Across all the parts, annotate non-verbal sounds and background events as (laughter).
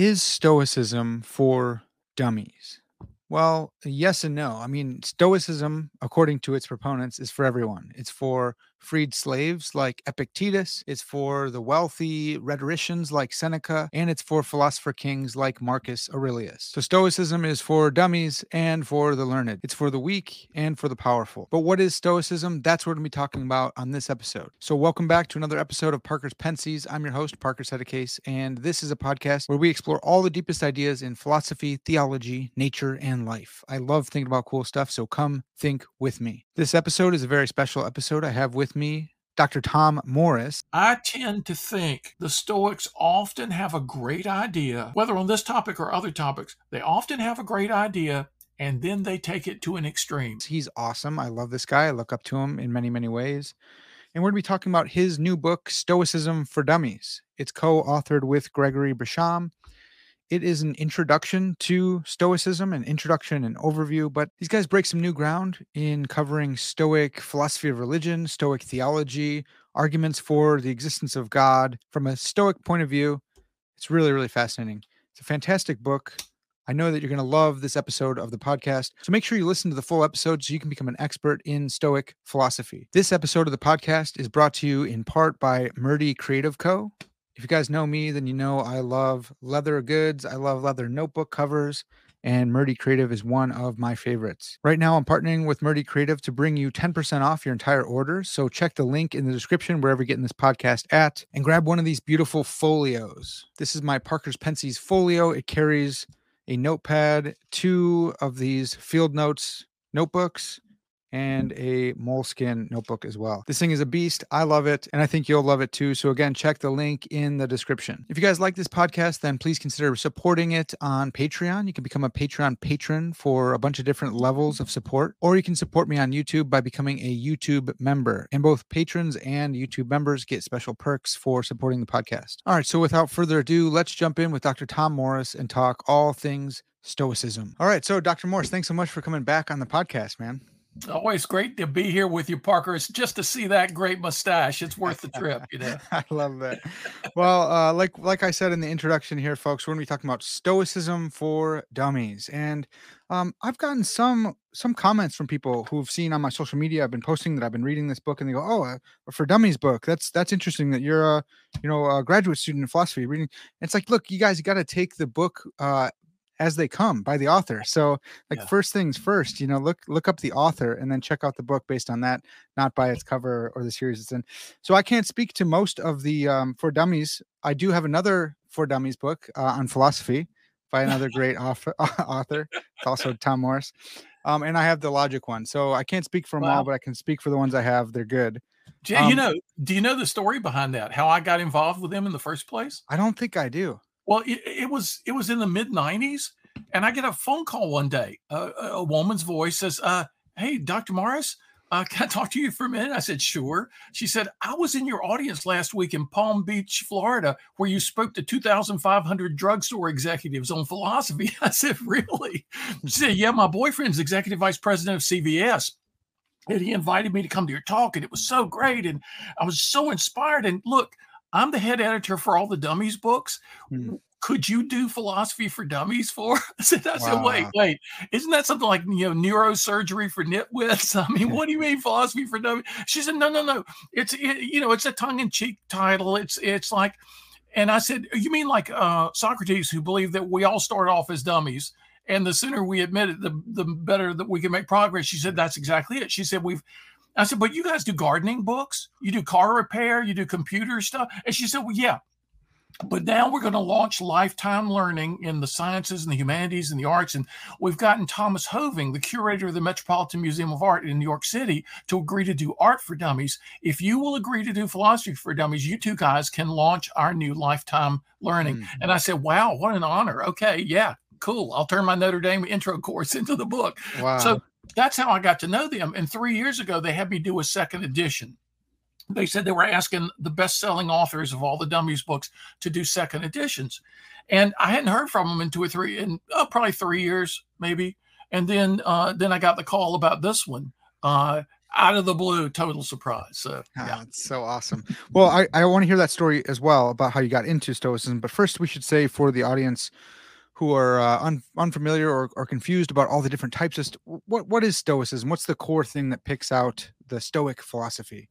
Is Stoicism for dummies? Well, yes and no. I mean, Stoicism, according to its proponents, is for everyone. It's for freed slaves like Epictetus, it's for the wealthy rhetoricians like Seneca, and it's for philosopher kings like Marcus Aurelius. So, Stoicism is for dummies and for the learned. It's for the weak and for the powerful. But what is Stoicism? That's what we're going to be talking about on this episode. So, welcome back to another episode of Parker's Pensées. I'm your host, Parker Settecase, and this is a podcast where we explore all the deepest ideas in philosophy, theology, nature, and life. I love thinking about cool stuff, so come think with me. This episode is a very special episode. I have with me Dr. Tom Morris. I tend to think the Stoics often have a great idea, whether on this topic or other topics, they often have a great idea and then they take it to an extreme. He's awesome. I love this guy. I look up to him in many, many ways. And we're going to be talking about his new book, Stoicism for Dummies. It's co authored with Gregory Bassham. It is an introduction to Stoicism, an introduction and overview, but these guys break some new ground in covering Stoic philosophy of religion, Stoic theology, arguments for the existence of God from a Stoic point of view. It's really, really fascinating. It's a fantastic book. I know that you're going to love this episode of the podcast. So make sure you listen to the full episode so you can become an expert in Stoic philosophy. This episode of the podcast is brought to you in part by Murdy Creative Co. If you guys know me, then you know I love leather goods. I love leather notebook covers, and Murdy Creative is one of my favorites. Right now, I'm partnering with Murdy Creative to bring you 10% off your entire order. So check the link in the description wherever you're getting this podcast at and grab one of these beautiful folios. This is my Parker's Pensées folio. It carries a notepad, two of these field notes notebooks, and mm. a moleskin notebook as well. This thing is a beast. I love it, and I think you'll love it too. So, again, check the link in the description. If you guys like this podcast, then please consider supporting it on Patreon. You can become a Patreon patron for a bunch of different levels of support, or you can support me on YouTube by becoming a YouTube member. And both patrons and YouTube members get special perks for supporting the podcast. All right, so without further ado, let's jump in with Dr. Tom Morris and talk all things Stoicism. All right, so Dr. Morris, thanks so much for coming back on the podcast, man. Always great to be here with you, Parker. It's just to see that great mustache. It's worth the trip, you know. (laughs) I love that. Well, uh, like like I said in the introduction here, folks, we're going to be talking about Stoicism for Dummies, and um, I've gotten some some comments from people who've seen on my social media. I've been posting that I've been reading this book, and they go, "Oh, for Dummies book. That's that's interesting that you're a you know a graduate student in philosophy reading." It's like, look, you guys, got to take the book uh, as they come by the author. So like yeah. first things first, you know, look look up the author and then check out the book based on that, not by its cover or the series it's in. So I can't speak to most of the um, for dummies. I do have another for dummies book uh, on philosophy by another (laughs) great author. (laughs) author. It's also Tom Morris. Um, and I have the logic one. So I can't speak for them wow. all, but I can speak for the ones I have. They're good. Um, you know, do you know the story behind that? How I got involved with them in the first place? I don't think I do. Well, it, it was it was in the mid '90s, and I get a phone call one day. Uh, a woman's voice says, uh, "Hey, Dr. Morris, uh, (laughs) can I talk to you for a minute?" I said, "Sure." She said, "I was in your audience last week in Palm Beach, Florida, where you spoke to 2,500 drugstore executives on philosophy." (laughs) I said, "Really?" She said, "Yeah, my boyfriend's executive vice president of CVS." And he invited me to come to your talk, and it was so great. And I was so inspired. And look, I'm the head editor for all the dummies books. Hmm. Could you do philosophy for dummies for? (laughs) I said, I said, wow. wait, wait, isn't that something like you know neurosurgery for nitwits? (laughs) I mean, what do you mean philosophy for dummies? She said, no, no, no. It's it, you know, it's a tongue-in-cheek title. It's it's like, and I said, you mean like uh, Socrates, who believed that we all start off as dummies, and the sooner we admit it, the the better that we can make progress. She said, that's exactly it. She said, we've I said, but you guys do gardening books, you do car repair, you do computer stuff. And she said, well, yeah. But now we're going to launch lifetime learning in the sciences and the humanities and the arts. And we've gotten Thomas Hoving, the curator of the Metropolitan Museum of Art in New York City, to agree to do art for dummies. If you will agree to do philosophy for dummies, you two guys can launch our new lifetime learning. Mm-hmm. And I said, wow, what an honor. Okay, yeah, cool. I'll turn my Notre Dame intro course (laughs) into the book. Wow. So that's how I got to know them. And three years ago, they had me do a second edition. They said they were asking the best selling authors of all the dummies books to do second editions. And I hadn't heard from them in two or three, in oh, probably three years, maybe. And then, uh, then I got the call about this one. Uh, out of the blue, total surprise. So Ah, yeah. it's so awesome. Well, I, I want to hear that story as well about how you got into Stoicism. But first, we should say for the audience who are uh, un, unfamiliar or, or confused about all the different types of st- what what is Stoicism? What's the core thing that picks out the Stoic philosophy?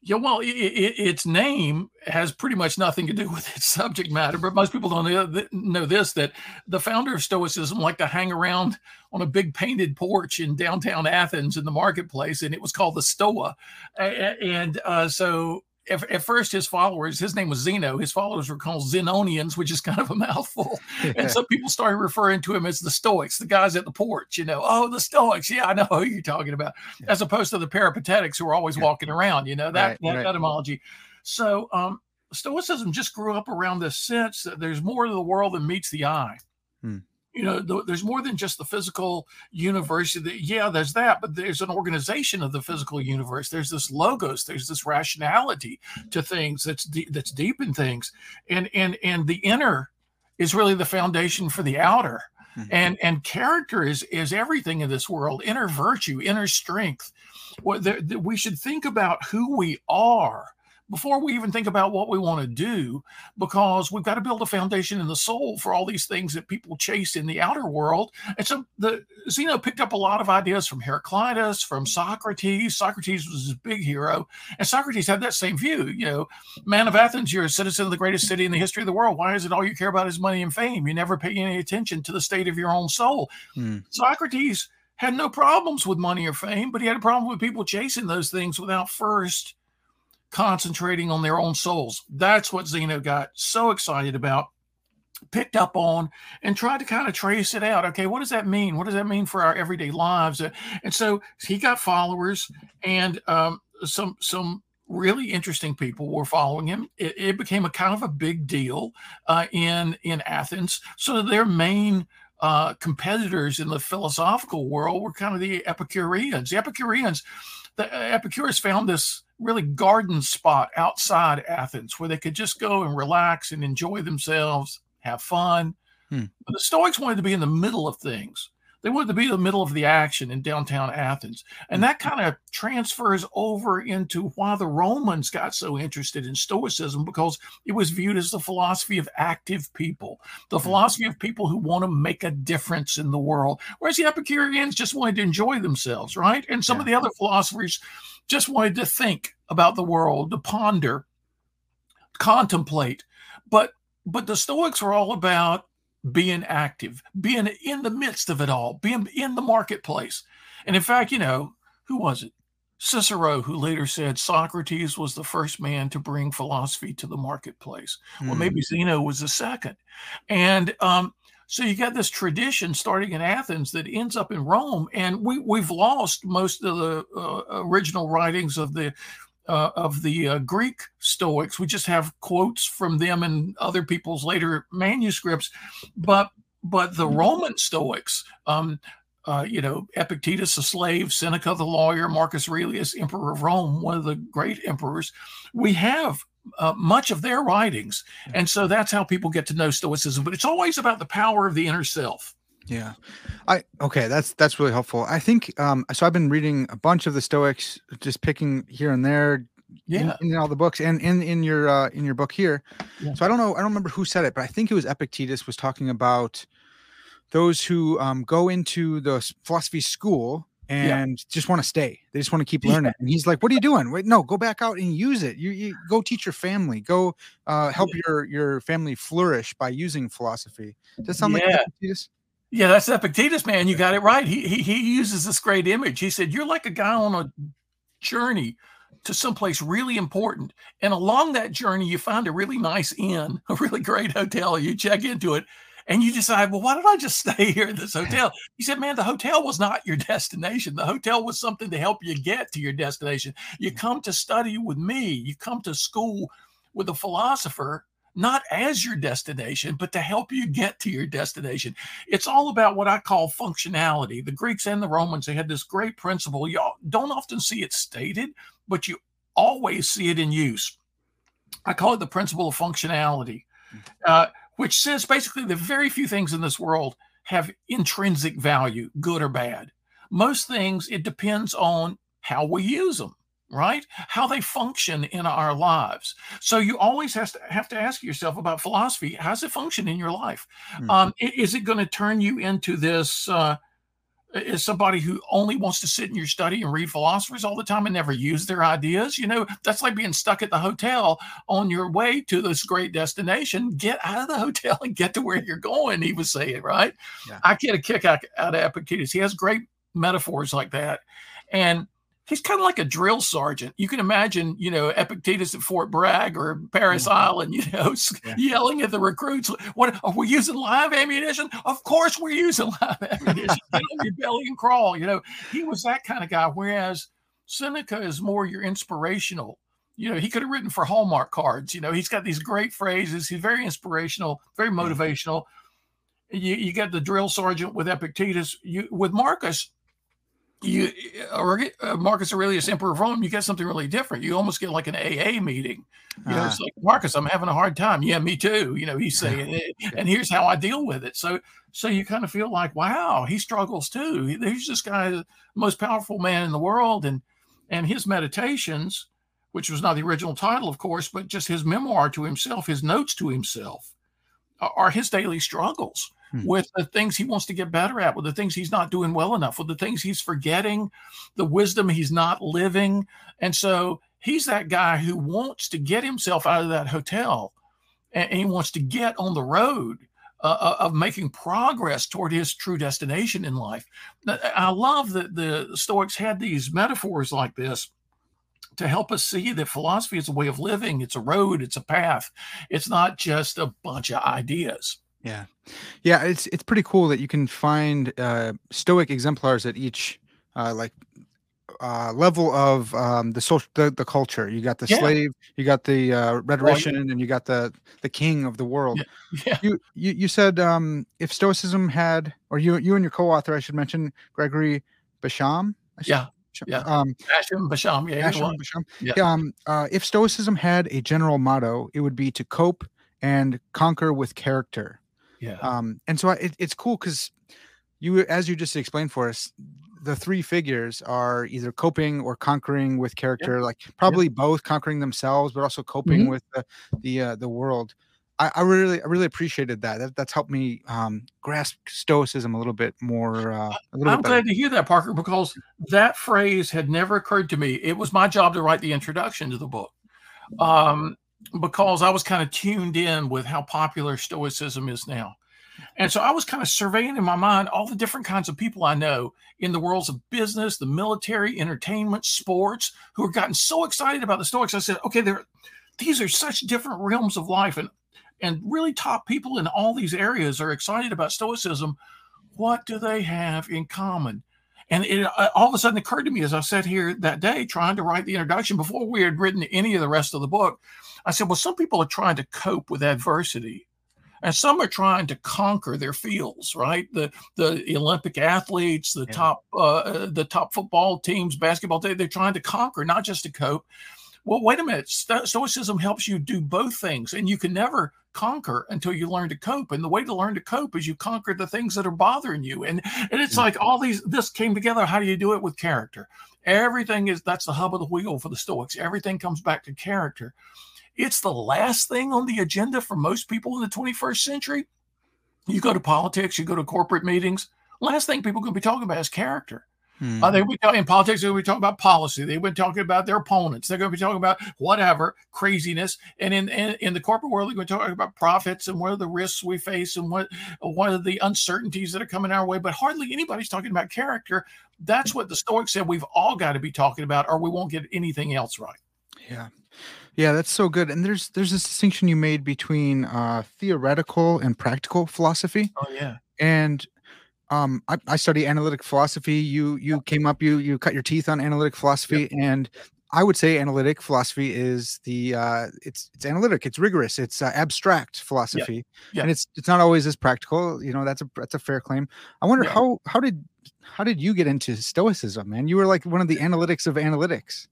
Yeah, well, i i its name has pretty much nothing to do with its subject matter, but most people don't know, this that the founder of Stoicism liked to hang around on a big painted porch in downtown Athens in the marketplace, and it was called the Stoa. And uh, so at, at first, his followers, his name was Zeno, his followers were called Zenonians, which is kind of a (laughs) mouthful. And some people started referring to him as the Stoics, the guys at the porch, you know, oh, the Stoics. Yeah, I know who you're talking about, Yeah. as opposed to the Peripatetics who are always Yeah. walking around, you know, that, Right, that right. etymology. So, um, Stoicism just grew up around this sense that there's more to the world than meets the eye. Hmm. You know, th- there's more than just the physical universe. That- Yeah, there's that, but there's an organization of the physical universe. There's this logos. There's this rationality to things that's de- that's deep in things, and and and the inner is really the foundation for the outer. Mhm. And and character is is everything in this world. Inner virtue, inner strength. What we should think about who we are before we even think about what we want to do, because we've got to build a foundation in the soul for all these things that people chase in the outer world. And so the Zeno picked up a lot of ideas from Heraclitus, from Socrates. Socrates was his big hero, and Socrates had that same view. You know, man of Athens, you're a citizen of the greatest city in the history of the world. Why is it all you care about is money and fame? You never pay any attention to the state of your own soul. Hmm. Socrates had no problems with money or fame, but he had a problem with people chasing those things without first concentrating on their own souls. That's what Zeno got so excited about, picked up on, and tried to kind of trace it out. Okay, what does that mean? What does that mean for our everyday lives? Uh, And so he got followers and um, some some really interesting people were following him. It, it became a kind of a big deal uh, in in Athens. So their main uh, competitors in the philosophical world were kind of the Epicureans. The Epicureans, the Epicurus found this really garden spot outside Athens where they could just go and relax and enjoy themselves, have fun. Hmm. But the Stoics wanted to be in the middle of things. They wanted to be in the middle of the action in downtown Athens. And that kind of transfers over into why the Romans got so interested in Stoicism because it was viewed as the philosophy of active people, the Hmm. philosophy of people who want to make a difference in the world. Whereas the Epicureans just wanted to enjoy themselves, right? And some of the other philosophers just wanted to think about the world, to ponder, contemplate. But but the Stoics were all about being active, being in the midst of it all, being in the marketplace. And in fact, you know, who was it? Cicero, who later said Socrates was the first man to bring philosophy to the marketplace. Well, Hmm. maybe Zeno was the second. And um, so you got this tradition starting in Athens that ends up in Rome, and we we've lost most of the uh, original writings of the uh, of the uh, Greek Stoics. We just have quotes from them and other people's later manuscripts, but but the Roman Stoics. Um, uh, you know, Epictetus, the slave, Seneca, the lawyer, Marcus Aurelius, emperor of Rome, one of the great emperors. We have uh, much of their writings. And so that's how people get to know Stoicism. But it's always about the power of the inner self. Yeah. I okay, that's that's really helpful. I think um so I've been reading a bunch of the Stoics, just picking here and there Yeah. in, in all the books and in in your uh in your book here. Yeah. So I don't know, I don't remember who said it, but I think it was Epictetus was talking about those who um go into the philosophy school Yeah. and just want to stay. They just want to keep Yeah. learning. And he's like, "What are you doing? Wait, no, go back out and use it. You, you go teach your family. Go uh, help your your family flourish by using philosophy." Does that sound like Epictetus? Yeah, that's Epictetus, man. You got it right. He, he he uses this great image. He said, You're like a guy on a journey to someplace really important. And along that journey, you find a really nice inn, a really great hotel. You check into it and you decide, well, why don't I just (laughs) stay here at this hotel? He said, man, the hotel was not your (laughs) destination. The hotel was something to help you get to your destination. You mm. come to study with me, you come to school with a philosopher, not as your destination, but to help you get to your destination. It's all about what I call functionality. The Greeks and the Romans, they had this great principle. You don't often see it stated, but you always see it in use. I call it the principle of functionality, uh, which says basically that very few things in this world have intrinsic value, good or bad. Most things, it depends on how we use them right how they function in our lives so you always has to have to ask yourself about philosophy how's it function in your life mm-hmm. um, is it going to turn you into this uh, is somebody who only wants to sit in your study and read philosophers all the time and never use their ideas. You know, that's like being stuck at the hotel on your way to this great destination. Get out of the (laughs) hotel and get to where you're going, he was saying, right? Yeah. I get a kick out, out of Epictetus. He has great metaphors like that. And he's kind of like a drill sergeant. You can imagine, you know, Epictetus at Fort Bragg or Parris mm-hmm. Island, you know, yeah. yelling at the recruits, "What are we using live ammunition? Of course we're using (laughs) live ammunition. Get on your belly and crawl." You know, he was that kind of guy. Whereas Seneca is more your inspirational. You know, he could have written for Hallmark cards. You know, he's got these great phrases. He's very inspirational, very motivational. You, you get the drill sergeant with Epictetus. You with Marcus you uh, Marcus Aurelius, Emperor of Rome, you get something really different. You almost get like an AA meeting. You know, uh, it's like Marcus, I'm having a hard time. Yeah, me too. You know, he's saying, (laughs) and here's how I deal with it. So, so you kind of feel like, wow, he struggles too. He's this guy, the most powerful man in the world, and and his meditations, which was not the original title, of course, but just his memoir to himself, his notes to himself, are his daily struggles hmm. with the things he wants to get better at, with the things he's not doing well enough, with the things he's forgetting, the wisdom he's not living. And so he's that guy who wants to get himself out of that hotel and, he wants to get on the road. Uh, uh, of making progress toward his true destination in life. I love that the Stoics had these metaphors like this to help us see that philosophy is a way of living, it's a road, it's a path. It's not just a bunch of ideas. Yeah. Yeah, it's it's pretty cool that you can find uh, stoic exemplars at each uh, like uh, level of um, the social the, the culture. You got the yeah. slave, you got the uh, rhetorician, well, and you got the the king of the world. Yeah. (laughs) yeah. You, you you said um, if Stoicism had, or you you and your co-author, I should mention Gregory Bassham. Yeah. Yeah. Um, Bassham, Bassham, yeah, Bassham, Bassham. yeah. Um, uh, if Stoicism had a general motto, it would be to cope and conquer with character. Yeah. Um, and so it, it's cool because you, as you just explained for us, the three figures are either coping or conquering with character, like probably both conquering themselves, but also coping mm-hmm. with the the uh, the world. I, I, really I really appreciated that. that that's helped me um, grasp stoicism a little bit more. Uh, a little I'm glad to hear that, Parker, because that phrase had never occurred to me. It was my job to write the introduction to the book. Um, because I was kind of tuned in with how popular Stoicism is now. And so I was kind of surveying in my mind all the different kinds of people I know in the worlds of business, the military, entertainment, sports, who have gotten so excited about the Stoics. I said, okay, there, these are such different realms of life, and and really top people in all these areas are excited about Stoicism. What do they have in common? And it uh, all of a sudden occurred to me as I sat here that day trying to write the introduction before we had written any of the rest of the book. I said, well, some people are trying to cope with adversity. And some are trying to conquer their fields, right? The the Olympic athletes, the yeah. top uh, uh the top football teams, basketball teams, they're trying to conquer, not just to cope. Well, wait a minute. Stoicism helps you do both things, and you can never conquer until you learn to cope. And the way to learn to cope is you conquer the things that are bothering you. And and it's mm. like all these this came together. How do you do it with character? Everything is that's the hub of the wheel for the Stoics. Everything comes back to character. It's the last thing on the agenda for most people in the 21st century. You go to politics, you go to corporate meetings. Last thing people are going to be talking about is character. Hmm. Uh, they would in politics. They would be talking about policy. They would be talking about their opponents. They're going to be talking about whatever craziness. And in, in, in the corporate world, they're going to talk about profits and what are the risks we face and what what are the uncertainties that are coming our way. But hardly anybody's talking about character. That's what the Stoics said. We've all got to be talking about, or we won't get anything else right. Yeah. Yeah, that's so good. And there's there's this distinction you made between uh, theoretical and practical philosophy. Oh yeah. And um, I, I study analytic philosophy. You you came up you you cut your teeth on analytic philosophy, yep. and I would say analytic philosophy is the uh, it's it's analytic, it's rigorous, it's uh, abstract philosophy, yeah. Yeah. and it's it's not always as practical. You know, that's a that's a fair claim. I wonder yeah. how how did how did you get into stoicism, man? You were like one of the analytics of analytics.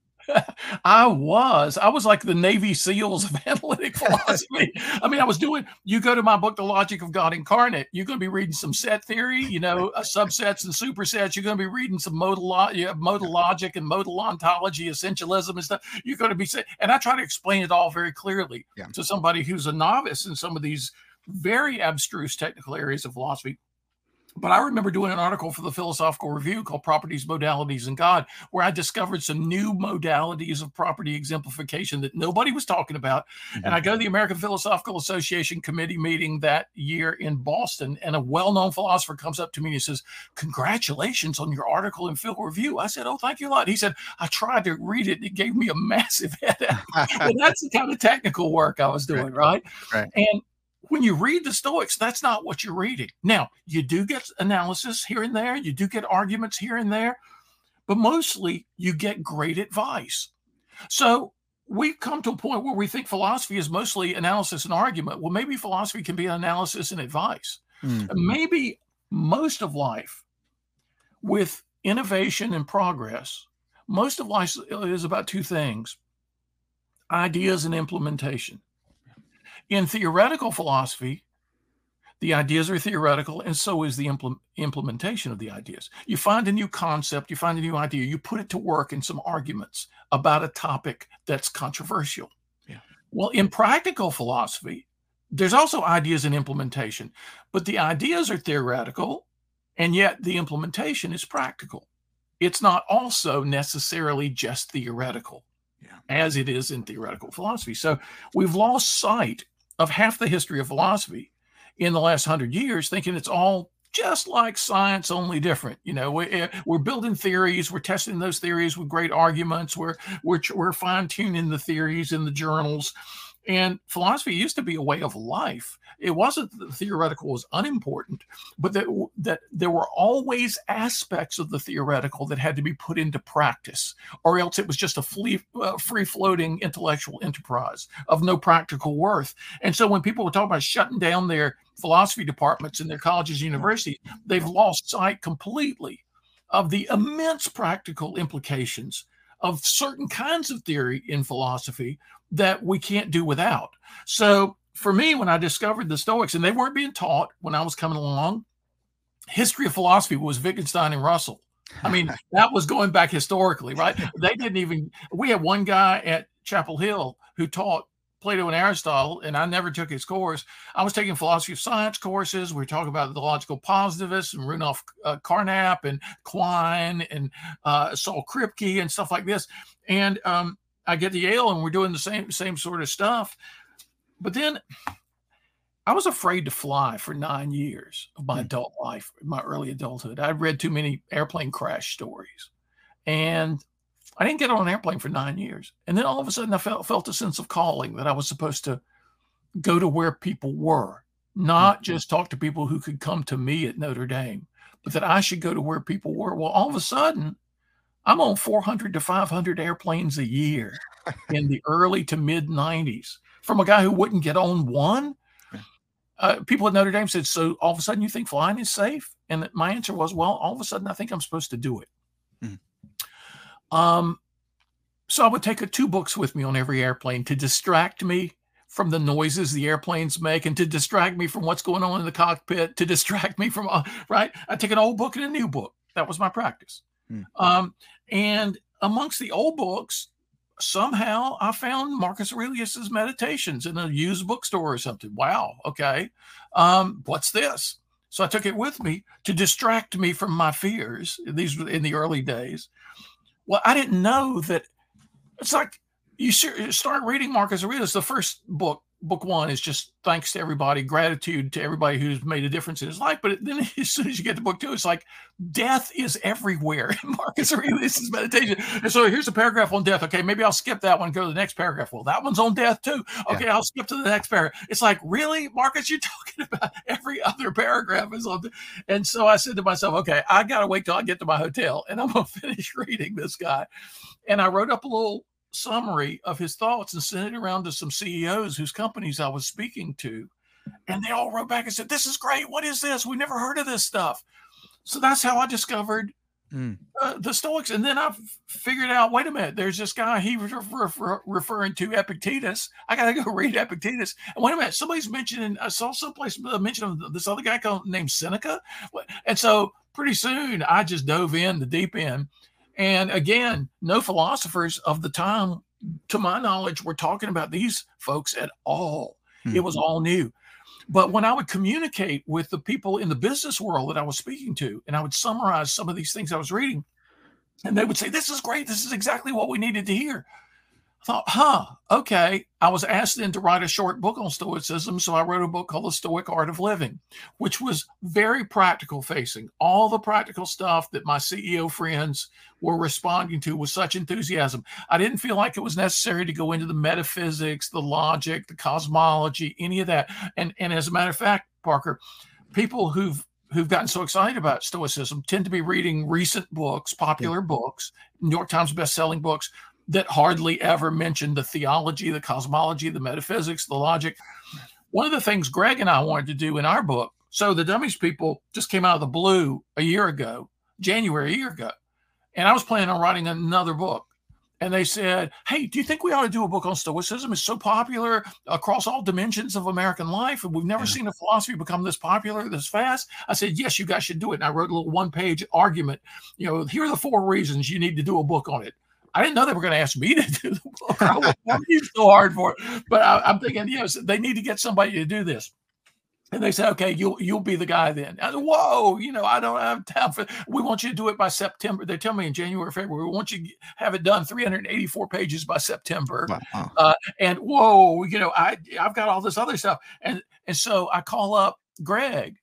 I was. I was like the Navy SEALs of (laughs) analytic (laughs) philosophy. I mean, I was doing, you go to my book, The Logic of God Incarnate, you're going to be reading some set theory, you know, uh, subsets and supersets. You're going to be reading some modal, you modal logic and modal ontology, essentialism and stuff. You're going to be, and I try to explain it all very clearly yeah. to somebody who's a novice in some of these very abstruse technical areas of philosophy but I remember doing an article for the Philosophical Review called Properties, Modalities, and God, where I discovered some new modalities of property exemplification that nobody was talking about. Mm-hmm. And I go to the American Philosophical Association committee meeting that year in Boston, and a well known philosopher comes up to me and he says, Congratulations on your article in Phil Review. I said, Oh, thank you a lot. He said, I tried to read it. It gave me a (laughs) massive headache. (laughs) and that's the kind of technical work I was doing, right? right? And when you read the Stoics, that's not what you're reading. Now, you do get analysis here and there, you do get arguments here and there, but mostly you get great advice. So we've come to a point where we think philosophy is mostly analysis and argument. Well, maybe philosophy can be analysis and advice. Mm. Maybe most of life with innovation and progress, most of life is about two things ideas and implementation. In theoretical philosophy, the ideas are theoretical, and so is the impl- implementation of the ideas. You find a new concept, you find a new idea, you put it to work in some arguments about a topic that's controversial. Yeah. Well, in practical philosophy, there's also ideas and implementation, but the ideas are theoretical, and yet the implementation is practical. It's not also necessarily just theoretical, yeah. as it is in theoretical philosophy. So we've lost sight of half the history of philosophy in the last hundred years, thinking it's all just like science, only different. You know, we, eh, we're building theories, we're testing those theories with great arguments, we're we're, we're fine tuning the theories in the journals, and philosophy used to be a way of life. It wasn't that the theoretical was unimportant, but that, that there were always aspects of the theoretical that had to be put into practice, or else it was just a free, uh, free floating intellectual enterprise of no practical worth. And so when people were talking about shutting down their philosophy departments in their colleges, universities, they've lost sight completely of the immense practical implications of certain kinds of theory in philosophy that we can't do without. So for me, when I discovered the Stoics, and they weren't being taught when I was coming along, history of philosophy was Wittgenstein and Russell. I mean, (laughs) that was going back historically, right? They didn't even, we had one guy at Chapel Hill who taught Plato and Aristotle, and I never took his course. I was taking philosophy of science courses. We were talking about the logical positivists and Rudolf uh, Carnap and Quine and uh, Saul Kripke and stuff like this. And um, I get to Yale, and we're doing the same same sort of stuff. But then I was afraid to fly for nine years of my mm. adult life, my early adulthood. I'd read too many airplane crash stories. And I didn't get on an airplane for nine years. And then all of a sudden I felt felt a sense of calling that I was supposed to go to where people were, not mm-hmm. just talk to people who could come to me at Notre Dame, but that I should go to where people were. Well, all of a sudden, I'm on 400 to 500 airplanes a year (laughs) in the early to mid 90s from a guy who wouldn't get on one. Uh, people at Notre Dame said, "So all of a sudden you think flying is safe?" And my answer was, "Well, all of a sudden I think I'm supposed to do it." Mm. Um, so I would take a, two books with me on every airplane to distract me from the noises the airplanes make and to distract me from what's going on in the cockpit, to distract me from, uh, right? I take an old book and a new book. That was my practice. Mm. Um, and amongst the old books, somehow I found Marcus Aurelius's meditations in a used bookstore or something. Wow. Okay. Um, what's this? So I took it with me to distract me from my fears. These in the early days. Well, I didn't know that it's like you start reading Marcus Aurelius. The first book book one is just thanks to everybody, gratitude to everybody who's made a difference in his life. But then (laughs) as soon as you get to book two, it's like death is everywhere. (laughs) Marcus Aurelius' meditation. And so here's a paragraph on death. Okay, maybe I'll skip that one, go to the next paragraph. Well, that one's on death too. Okay, yeah. I'll skip to the next paragraph. It's like, really, Marcus, you're (laughs) talking about every other paragraph is on. And so I said to myself, okay, I got to wait till I get to my hotel and I'm going to finish reading this guy. And I wrote up a little summary of his thoughts and sent it around to some CEOs whose companies I was speaking to. And they all wrote back and said, This is great. What is this? We never heard of this stuff. So that's how I discovered Mm. uh, the Stoics, and then I figured out. Wait a minute, there's this guy he was refer, refer, referring to Epictetus. I gotta go (laughs) read Epictetus. And wait a minute, somebody's mentioning. I saw someplace uh, mention of this other guy called, named Seneca, and so pretty soon I just dove in the deep end. And again, no philosophers of the time, to my knowledge, were talking about these folks at all. Hmm. It was all new. But when I would communicate with the people in the business world that I was speaking to, and I would summarize some of these things I was reading, and they would say, This is great. This is exactly what we needed to hear. I thought, huh, okay. I was asked then to write a short book on Stoicism. So I wrote a book called The Stoic Art of Living, which was very practical facing. All the practical stuff that my CEO friends were responding to with such enthusiasm. I didn't feel like it was necessary to go into the metaphysics, the logic, the cosmology, any of that. And, and as a matter of fact, Parker, people who've who've gotten so excited about stoicism tend to be reading recent books popular yeah. books new york times best-selling books that hardly ever mentioned the theology, the cosmology, the metaphysics, the logic. One of the things Greg and I wanted to do in our book, so the Dummies people just came out of the blue a year ago, January a year ago, and I was planning on writing another book. And they said, Hey, do you think we ought to do a book on Stoicism? It's so popular across all dimensions of American life. And we've never yeah. seen a philosophy become this popular this fast. I said, Yes, you guys should do it. And I wrote a little one page argument. You know, here are the four reasons you need to do a book on it. I didn't know they were going to ask me to do the book. I was so hard for it. But I, am thinking, you know, they need to get somebody to do this. And they said, okay, you'll you'll be the guy then. I said, whoa, you know, I don't have time for. We want you to do it by September. They tell me in January, February, we want you to have it done 384 pages by September. Wow. Uh, and whoa, you know, I I've got all this other stuff, and and so I call up Greg,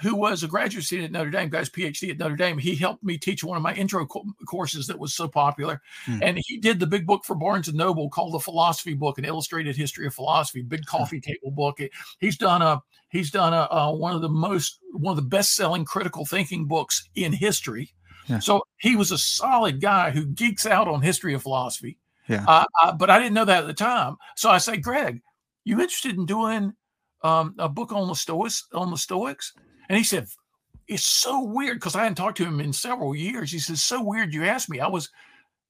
who was a graduate student at Notre Dame, got his PhD at Notre Dame. He helped me teach one of my intro co- courses that was so popular. Hmm. And he did the big book for Barnes and Noble called The Philosophy Book, an illustrated history of philosophy, big hmm. coffee table book. He's done a he's done a, a one of the most one of the best selling critical thinking books in history. Yeah. So he was a solid guy who geeks out on history of philosophy. Yeah. Uh, uh, but I didn't know that at the time. So I say, Greg, you interested in doing um, a book on the Stoics on the Stoics? And he said, It's so weird because I hadn't talked to him in several years. He says, So weird you asked me. I was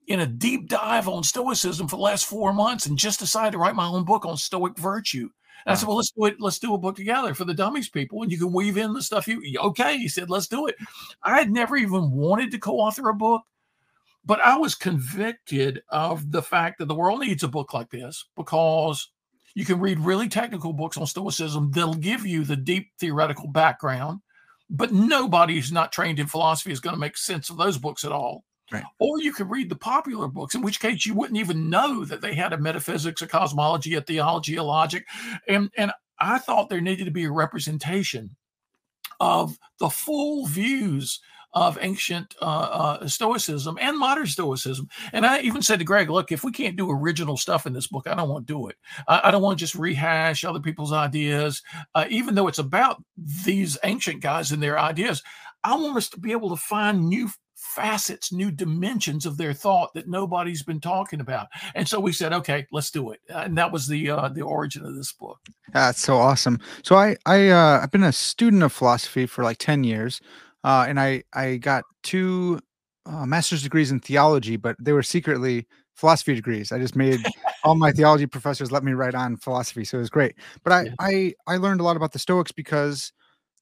in a deep dive on Stoicism for the last four months and just decided to write my own book on Stoic virtue. And I said, well, let's do it. Let's do a book together for the dummies people, and you can weave in the stuff you. Okay, he said, let's do it. I had never even wanted to co-author a book, but I was convicted of the fact that the world needs a book like this because you can read really technical books on Stoicism. They'll give you the deep theoretical background, but nobody who's not trained in philosophy is going to make sense of those books at all. Right. Or you could read the popular books, in which case you wouldn't even know that they had a metaphysics, a cosmology, a theology, a logic. And, and I thought there needed to be a representation of the full views of ancient uh, uh, Stoicism and modern Stoicism. And I even said to Greg, look, if we can't do original stuff in this book, I don't want to do it. I, I don't want to just rehash other people's ideas, uh, even though it's about these ancient guys and their ideas. I want us to be able to find new facets, new dimensions of their thought that nobody's been talking about. And so we said, okay, let's do it. And that was the uh, the origin of this book. That's so awesome. So I I uh, I've been a student of philosophy for like ten years uh, and I I got two uh, master's degrees in theology, but they were secretly philosophy degrees. I just made all my (laughs) theology professors let me write on philosophy, so it was great. But I yeah. I I learned a lot about the Stoics because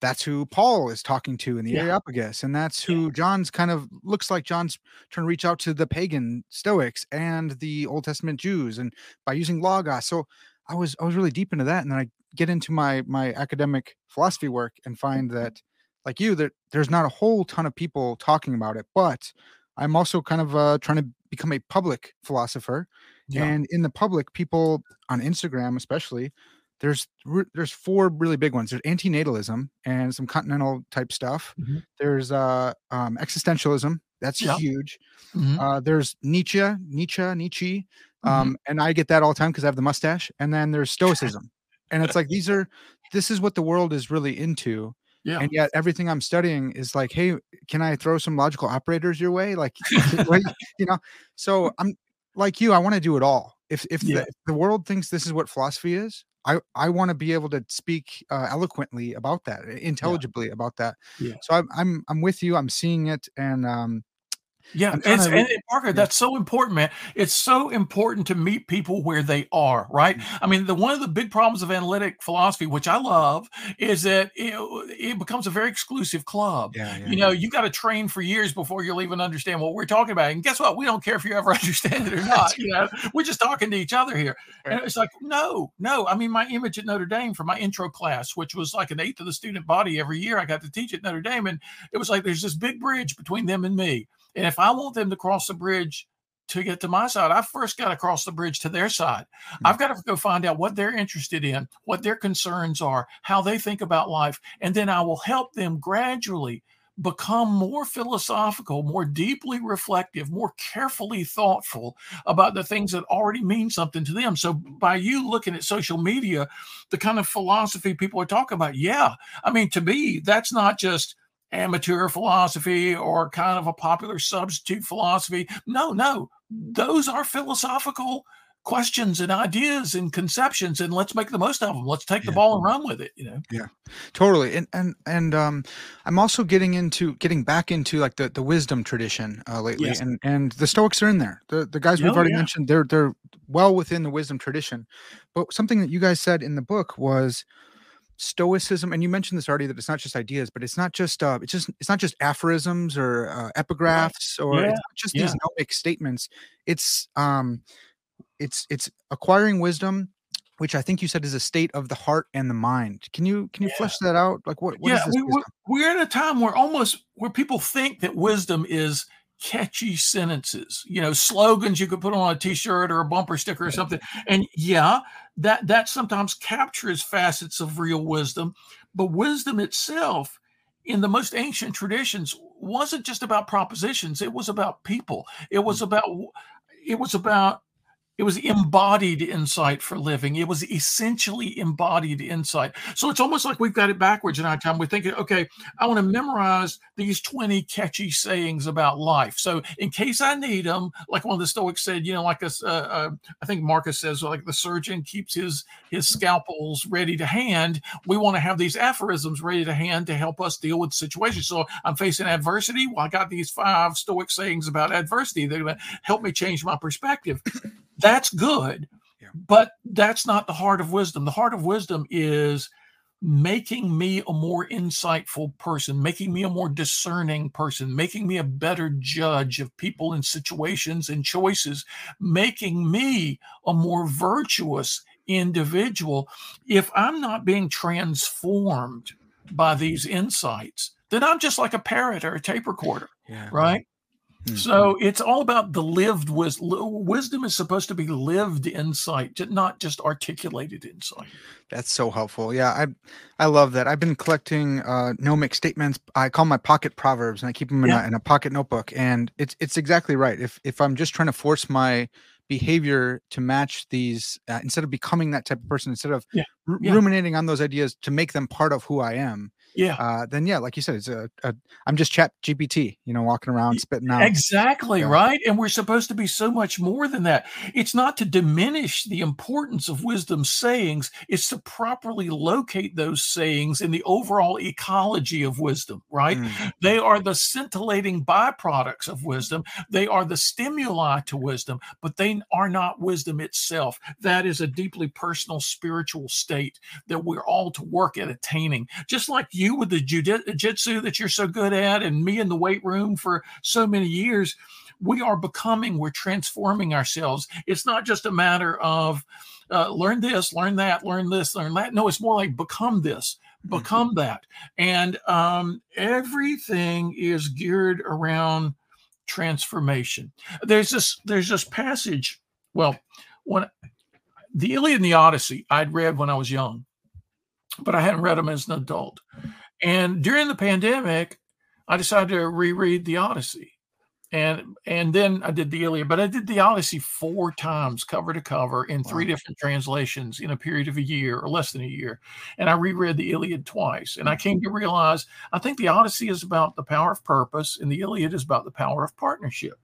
that's who Paul is talking to in the yeah. Areopagus, and that's who yeah. John's kind of looks like John's trying to reach out to the pagan Stoics and the Old Testament Jews, and by using logos. So I was I was really deep into that, and then I get into my my academic philosophy work and find that like you that there's not a whole ton of people talking about it but i'm also kind of uh, trying to become a public philosopher yeah. and in the public people on instagram especially there's there's four really big ones there's antinatalism and some continental type stuff mm-hmm. there's uh um, existentialism that's yeah. huge mm-hmm. uh, there's nietzsche nietzsche nietzsche mm-hmm. um, and i get that all the time because i have the mustache and then there's (laughs) stoicism and it's like these are this is what the world is really into yeah. And yet everything I'm studying is like, hey, can I throw some logical operators your way? Like, you know, so I'm like you, I want to do it all. If if, yeah. the, if, the, world thinks this is what philosophy is, I I want to be able to speak uh, eloquently about that, intelligibly yeah. about that. Yeah. So I'm I'm I'm with you. I'm seeing it, and um, yeah, and, and, Parker, yeah. that's so important, man. It's so important to meet people where they are, right? Mm-hmm. I mean, the one of the big problems of analytic philosophy, which I love, is that it, it becomes a very exclusive club. Yeah, yeah, you know, you got to train for years before you'll even understand what we're talking about. And guess what? We don't care if you ever (laughs) understand it or (laughs) not. you know, we're just talking to each other here. And it's like, no, no. I mean, my image at Notre Dame for my intro class, which was like an eighth of the student body every year, I got to teach at Notre Dame, and it was like there's this big bridge between them and me and if I want them to cross the bridge to get to my side, I first got to cross the bridge to their side. Mm-hmm. I've got to go find out what they're interested in, what their concerns are, how they think about life. And then I will help them gradually become more philosophical, more deeply reflective, more carefully thoughtful about the things that already mean something to them. So, by you looking at social media, the kind of philosophy people are talking about, yeah, I mean, to me, that's not just amateur philosophy or kind of a popular substitute philosophy. No, no, those are philosophical questions and ideas and conceptions and let's make the most of them let's take yeah. the ball and run with it you know yeah totally and and and um i'm also getting into getting back into like the the wisdom tradition uh lately yes. and and the stoics are in there the the guys we've oh, already yeah. mentioned they're they're well within the wisdom tradition but something that you guys said in the book was stoicism and you mentioned this already that it's not just ideas but it's not just uh it's just it's not just aphorisms or uh, epigraphs or yeah. just yeah. these gnomic statements it's um it's it's acquiring wisdom which i think you said is a state of the heart and the mind can you can you yeah. flesh that out like what, what yeah we, we're in a time where almost where people think that wisdom is catchy sentences, you know, slogans you could put on a t-shirt or a bumper sticker or something. And yeah, that that sometimes captures facets of real wisdom, but wisdom itself in the most ancient traditions wasn't just about propositions, it was about people. It was mm. about it was about it was embodied insight for living. It was essentially embodied insight. So it's almost like we've got it backwards in our time. We're thinking, okay, I want to memorize these 20 catchy sayings about life. So in case I need them, like one of the Stoics said, you know, like this, uh, uh, I think Marcus says, like the surgeon keeps his his scalpels ready to hand. We want to have these aphorisms ready to hand to help us deal with situations. So I'm facing adversity. Well, I got these five Stoic sayings about adversity. They're going to help me change my perspective that's good yeah. but that's not the heart of wisdom the heart of wisdom is making me a more insightful person making me a more discerning person making me a better judge of people and situations and choices making me a more virtuous individual if i'm not being transformed by these insights then i'm just like a parrot or a tape recorder yeah. right Mm-hmm. So it's all about the lived wisdom. Wisdom is supposed to be lived insight, not just articulated insight. That's so helpful. Yeah, I I love that. I've been collecting uh, gnomic statements. I call my pocket proverbs, and I keep them in, yeah. a, in a pocket notebook. And it's it's exactly right. If if I'm just trying to force my behavior to match these, uh, instead of becoming that type of person, instead of yeah. R- yeah. ruminating on those ideas to make them part of who I am, yeah. Uh, then yeah like you said it's a, a i'm just chat gpt you know walking around spitting out exactly yeah. right? And we're supposed to be so much more than that. It's not to diminish the importance of wisdom sayings it's to properly locate those sayings in the overall ecology of wisdom right? Mm. they are the scintillating byproducts of wisdom. They are the stimuli to wisdom but they are not wisdom itself. That is a deeply personal spiritual state that we're all to work at attaining. Just like you you with the jiu-jitsu that you're so good at and me in the weight room for so many years we are becoming we're transforming ourselves it's not just a matter of uh, learn this learn that learn this learn that no it's more like become this mm-hmm. become mm-hmm. that and um, everything is geared around transformation there's this there's this passage well when the iliad and the odyssey i'd read when i was young but I hadn't read them as an adult. And during the pandemic, I decided to reread the Odyssey. And and then I did the Iliad, but I did the Odyssey four times, cover to cover, in three wow. different translations in a period of a year or less than a year. And I reread the Iliad twice. And I mm-hmm. came to realize I think the Odyssey is about the power of purpose, and the Iliad is about the power of partnership.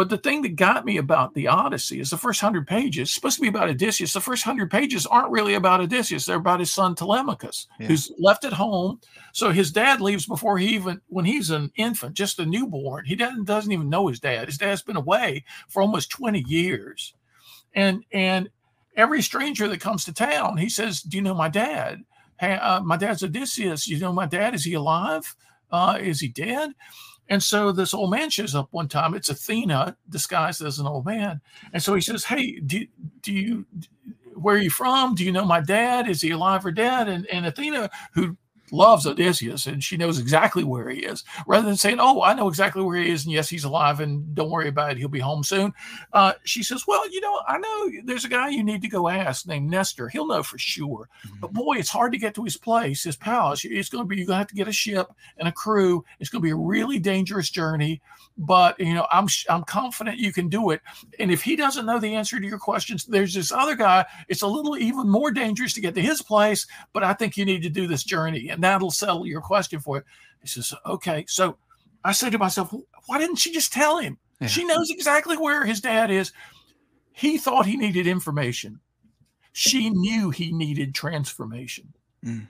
But the thing that got me about the Odyssey is the first hundred pages, supposed to be about Odysseus. The first hundred pages aren't really about Odysseus. They're about his son Telemachus, yeah. who's left at home. So his dad leaves before he even when he's an infant, just a newborn. He doesn't doesn't even know his dad. His dad's been away for almost 20 years. And and every stranger that comes to town, he says, Do you know my dad? Hey, uh, my dad's Odysseus. You know my dad? Is he alive? Uh, is he dead? And so this old man shows up one time. It's Athena disguised as an old man. And so he says, Hey, do, do you, where are you from? Do you know my dad? Is he alive or dead? And, and Athena, who loves Odysseus and she knows exactly where he is. Rather than saying, Oh, I know exactly where he is, and yes, he's alive, and don't worry about it, he'll be home soon. Uh, she says, Well, you know, I know there's a guy you need to go ask named Nestor. He'll know for sure. Mm-hmm. But boy, it's hard to get to his place, his palace. It's going to be, you're going to have to get a ship and a crew. It's going to be a really dangerous journey. But, you know, I'm, I'm confident you can do it. And if he doesn't know the answer to your questions, there's this other guy. It's a little even more dangerous to get to his place, but I think you need to do this journey. And that'll settle your question for you. He says, okay. So I say to myself, why didn't she just tell him? Yeah. She knows exactly where his dad is. He thought he needed information. She knew he needed transformation. Mm.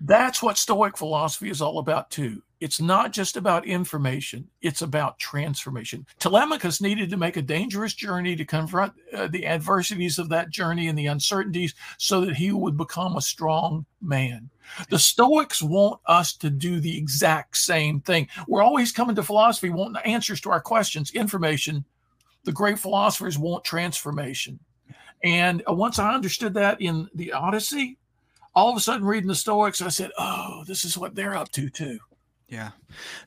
That's what Stoic philosophy is all about, too. It's not just about information, it's about transformation. Telemachus needed to make a dangerous journey to confront uh, the adversities of that journey and the uncertainties so that he would become a strong man. The Stoics want us to do the exact same thing. We're always coming to philosophy wanting answers to our questions, information. The great philosophers want transformation. And uh, once I understood that in the Odyssey, all of a sudden reading the Stoics, I said, oh, this is what they're up to too. Yeah,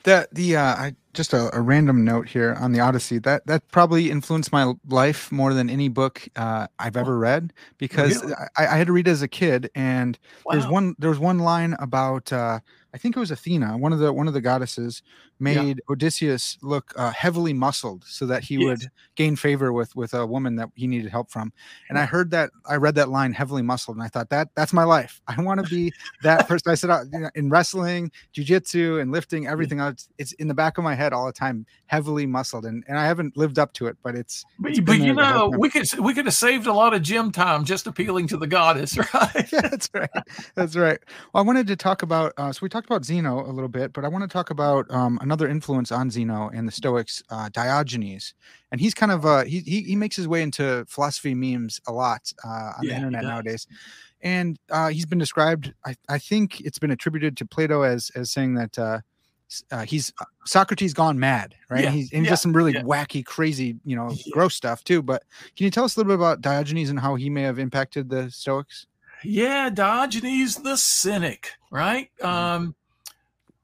the the uh, I just a, a, random note here on the Odyssey that that probably influenced my life more than any book uh, I've ever read because really? I, I, had to read it as a kid and wow. there's one there's one line about uh, I think it was Athena, one of the one of the goddesses, made yeah. Odysseus look uh, heavily muscled so that he yes. would gain favor with with a woman that he needed help from. And I heard that I read that line heavily muscled, and I thought that that's my life. I want to be that (laughs) person. I said uh, you know, in wrestling, jujitsu, and lifting, everything. Else, it's in the back of my head all the time, heavily muscled, and and I haven't lived up to it, but it's. it's but, but you know, we could we could have saved a lot of gym time just appealing to the goddess, (laughs) right? (laughs) yeah, that's right. That's right. Well, I wanted to talk about. Uh, so we talked about Zeno a little bit, but I want to talk about um, another influence on Zeno and the Stoics, uh, Diogenes, and he's kind of uh, he, he, he makes his way into philosophy memes a lot uh, on yeah, the internet nowadays, and uh, he's been described. I, I think it's been attributed to Plato as as saying that. Uh, uh, he's Socrates gone mad, right? Yeah, he's and he yeah, does some really wacky, crazy, you know, (laughs) gross stuff too. But can you tell us a little bit about Diogenes and how he may have impacted the Stoics? Yeah, Diogenes the cynic, right? Mm-hmm. Um,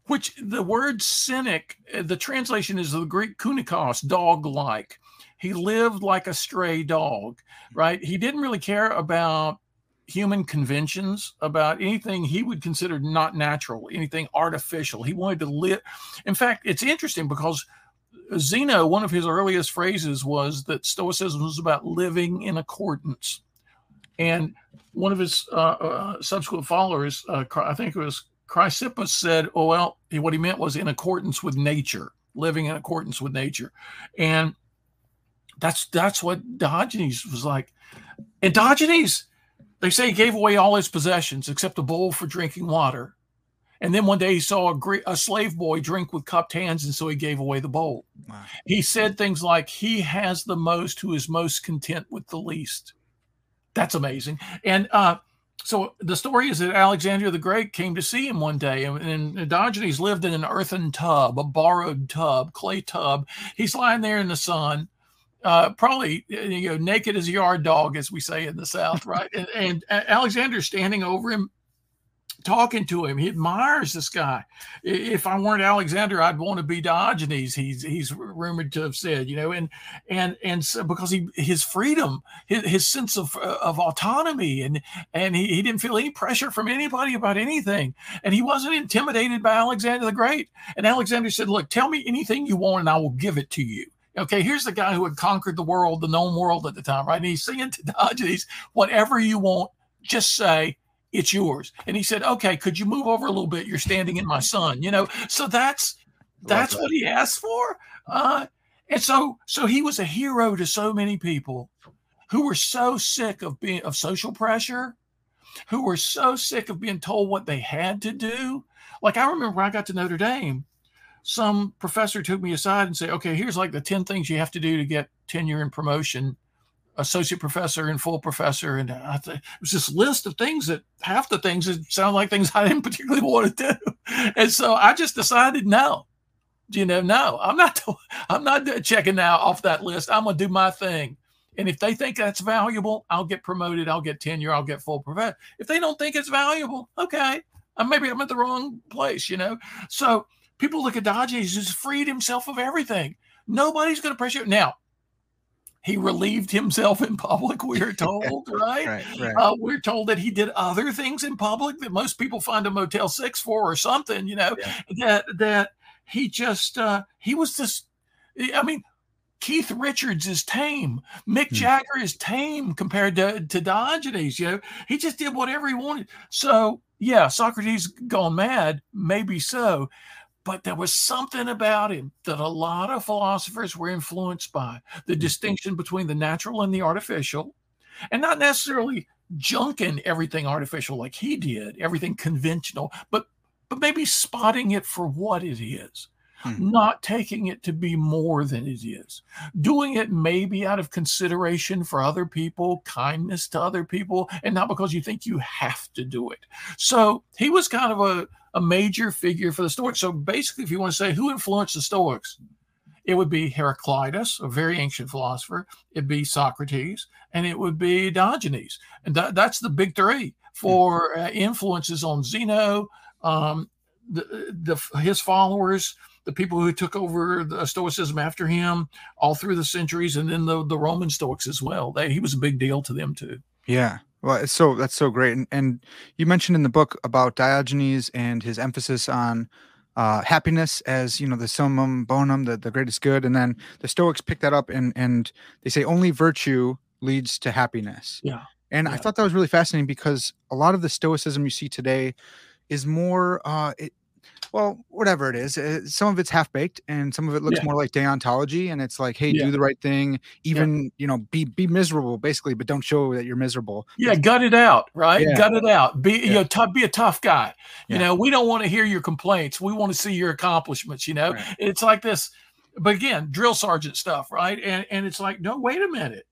which the word cynic, uh, the translation is the Greek kunikos, dog like. He lived like a stray dog, right? He didn't really care about human conventions, about anything he would consider not natural, anything artificial. He wanted to live. In fact, it's interesting because Zeno, one of his earliest phrases was that Stoicism was about living in accordance. And one of his uh, uh, subsequent followers, uh, I think it was Chrysippus said, oh, well, what he meant was in accordance with nature, living in accordance with nature. And that's that's what Diogenes was like. And Diogenes, they say he gave away all his possessions except a bowl for drinking water. And then one day he saw a, a slave boy drink with cupped hands, and so he gave away the bowl. Wow. He said things like, He has the most who is most content with the least. That's amazing. And uh, so the story is that Alexander the Great came to see him one day, and, and Diogenes lived in an earthen tub, a borrowed tub, clay tub. He's lying there in the sun, uh, probably you know naked as a yard dog, as we say in the South, right? and, and Alexander's standing over him, talking to him. He admires this guy. If I weren't Alexander, I'd want to be Diogenes. He's he's rumored to have said, you know, and and and so because he his freedom, his, his sense of uh, of autonomy, and and he, he didn't feel any pressure from anybody about anything, and he wasn't intimidated by Alexander the Great. And Alexander said, "Look, tell me anything you want, and I will give it to you." Okay, here's the guy who had conquered the world, the known world at the time, right? And he's saying to (laughs) Diogenes, "Whatever you want, just say." It's yours. And he said, okay, could you move over a little bit? You're standing in my sun, you know? So that's, that's what he asked for. Uh, And so, so he was a hero to so many people who were so sick of being of social pressure, who were so sick of being told what they had to do. Like I remember when I got to Notre Dame, some professor took me aside and said, "Okay, here's like the ten things you have to do to get tenure and promotion." Associate professor and full professor. And I th- it was this list of things that half the things that sound like things (laughs) I didn't particularly want to do. And so I just decided no. You know, no, I'm not. I'm not checking now off that list. I'm gonna do my thing. And if they think that's valuable, I'll get promoted. I'll get tenure. I'll get full professor. If they don't think it's valuable, okay, maybe I'm at the wrong place. You know. So people look at Diogenes who's freed himself of everything. Nobody's going to pressure. Now, he relieved himself in public, (laughs) we're told, right? right, right. Uh, we're told that he did other things in public that most people find a Motel 6 for or something, you know, Yeah. that, that he just, uh, he was this, I mean, Keith Richards is tame. Mick Hmm. Jagger is tame compared to, to Diogenes. You know, he just did whatever he wanted. So, yeah, Socrates gone mad, maybe so. But there was something about him that a lot of philosophers were influenced by the distinction between the natural and the artificial, and not necessarily junking everything artificial like he did, everything conventional, but but maybe spotting it for what it is Hmm. not taking it to be more than it is, doing it maybe out of consideration for other people, kindness to other people, and not because you think you have to do it. So he was kind of a, a major figure for the Stoics. So basically, if you want to say who influenced the Stoics, it would be Heraclitus, a very ancient philosopher. It'd be Socrates, and it would be Diogenes, and that, that's the big three for uh, influences on Zeno, um, the, the his followers, the people who took over the Stoicism after him, all through the centuries, and then the the Roman Stoics as well. They, he was a big deal to them too. Yeah. Well, it's so that's so great. And, and you mentioned in the book about Diogenes and his emphasis on uh, happiness as you know the summum bonum, the, the greatest good, and then the Stoics pick that up and and they say only virtue leads to happiness. Yeah. And I thought that was really fascinating because a lot of the Stoicism you see today is more, uh, it, well, whatever it is. uh, Some of it's half baked, and some of it looks Yeah. more like deontology. And it's like, hey, Yeah. do the right thing, even you know, be be miserable, basically, but don't show that you're miserable. Yeah, gut it out, right? Yeah. Gut it out. Be you know, tough, be a tough guy. You Yeah. know, we don't want to hear your complaints. We want to see your accomplishments. You know, Right. it's like this. But again, drill sergeant stuff, right? And and it's like, no, wait a minute.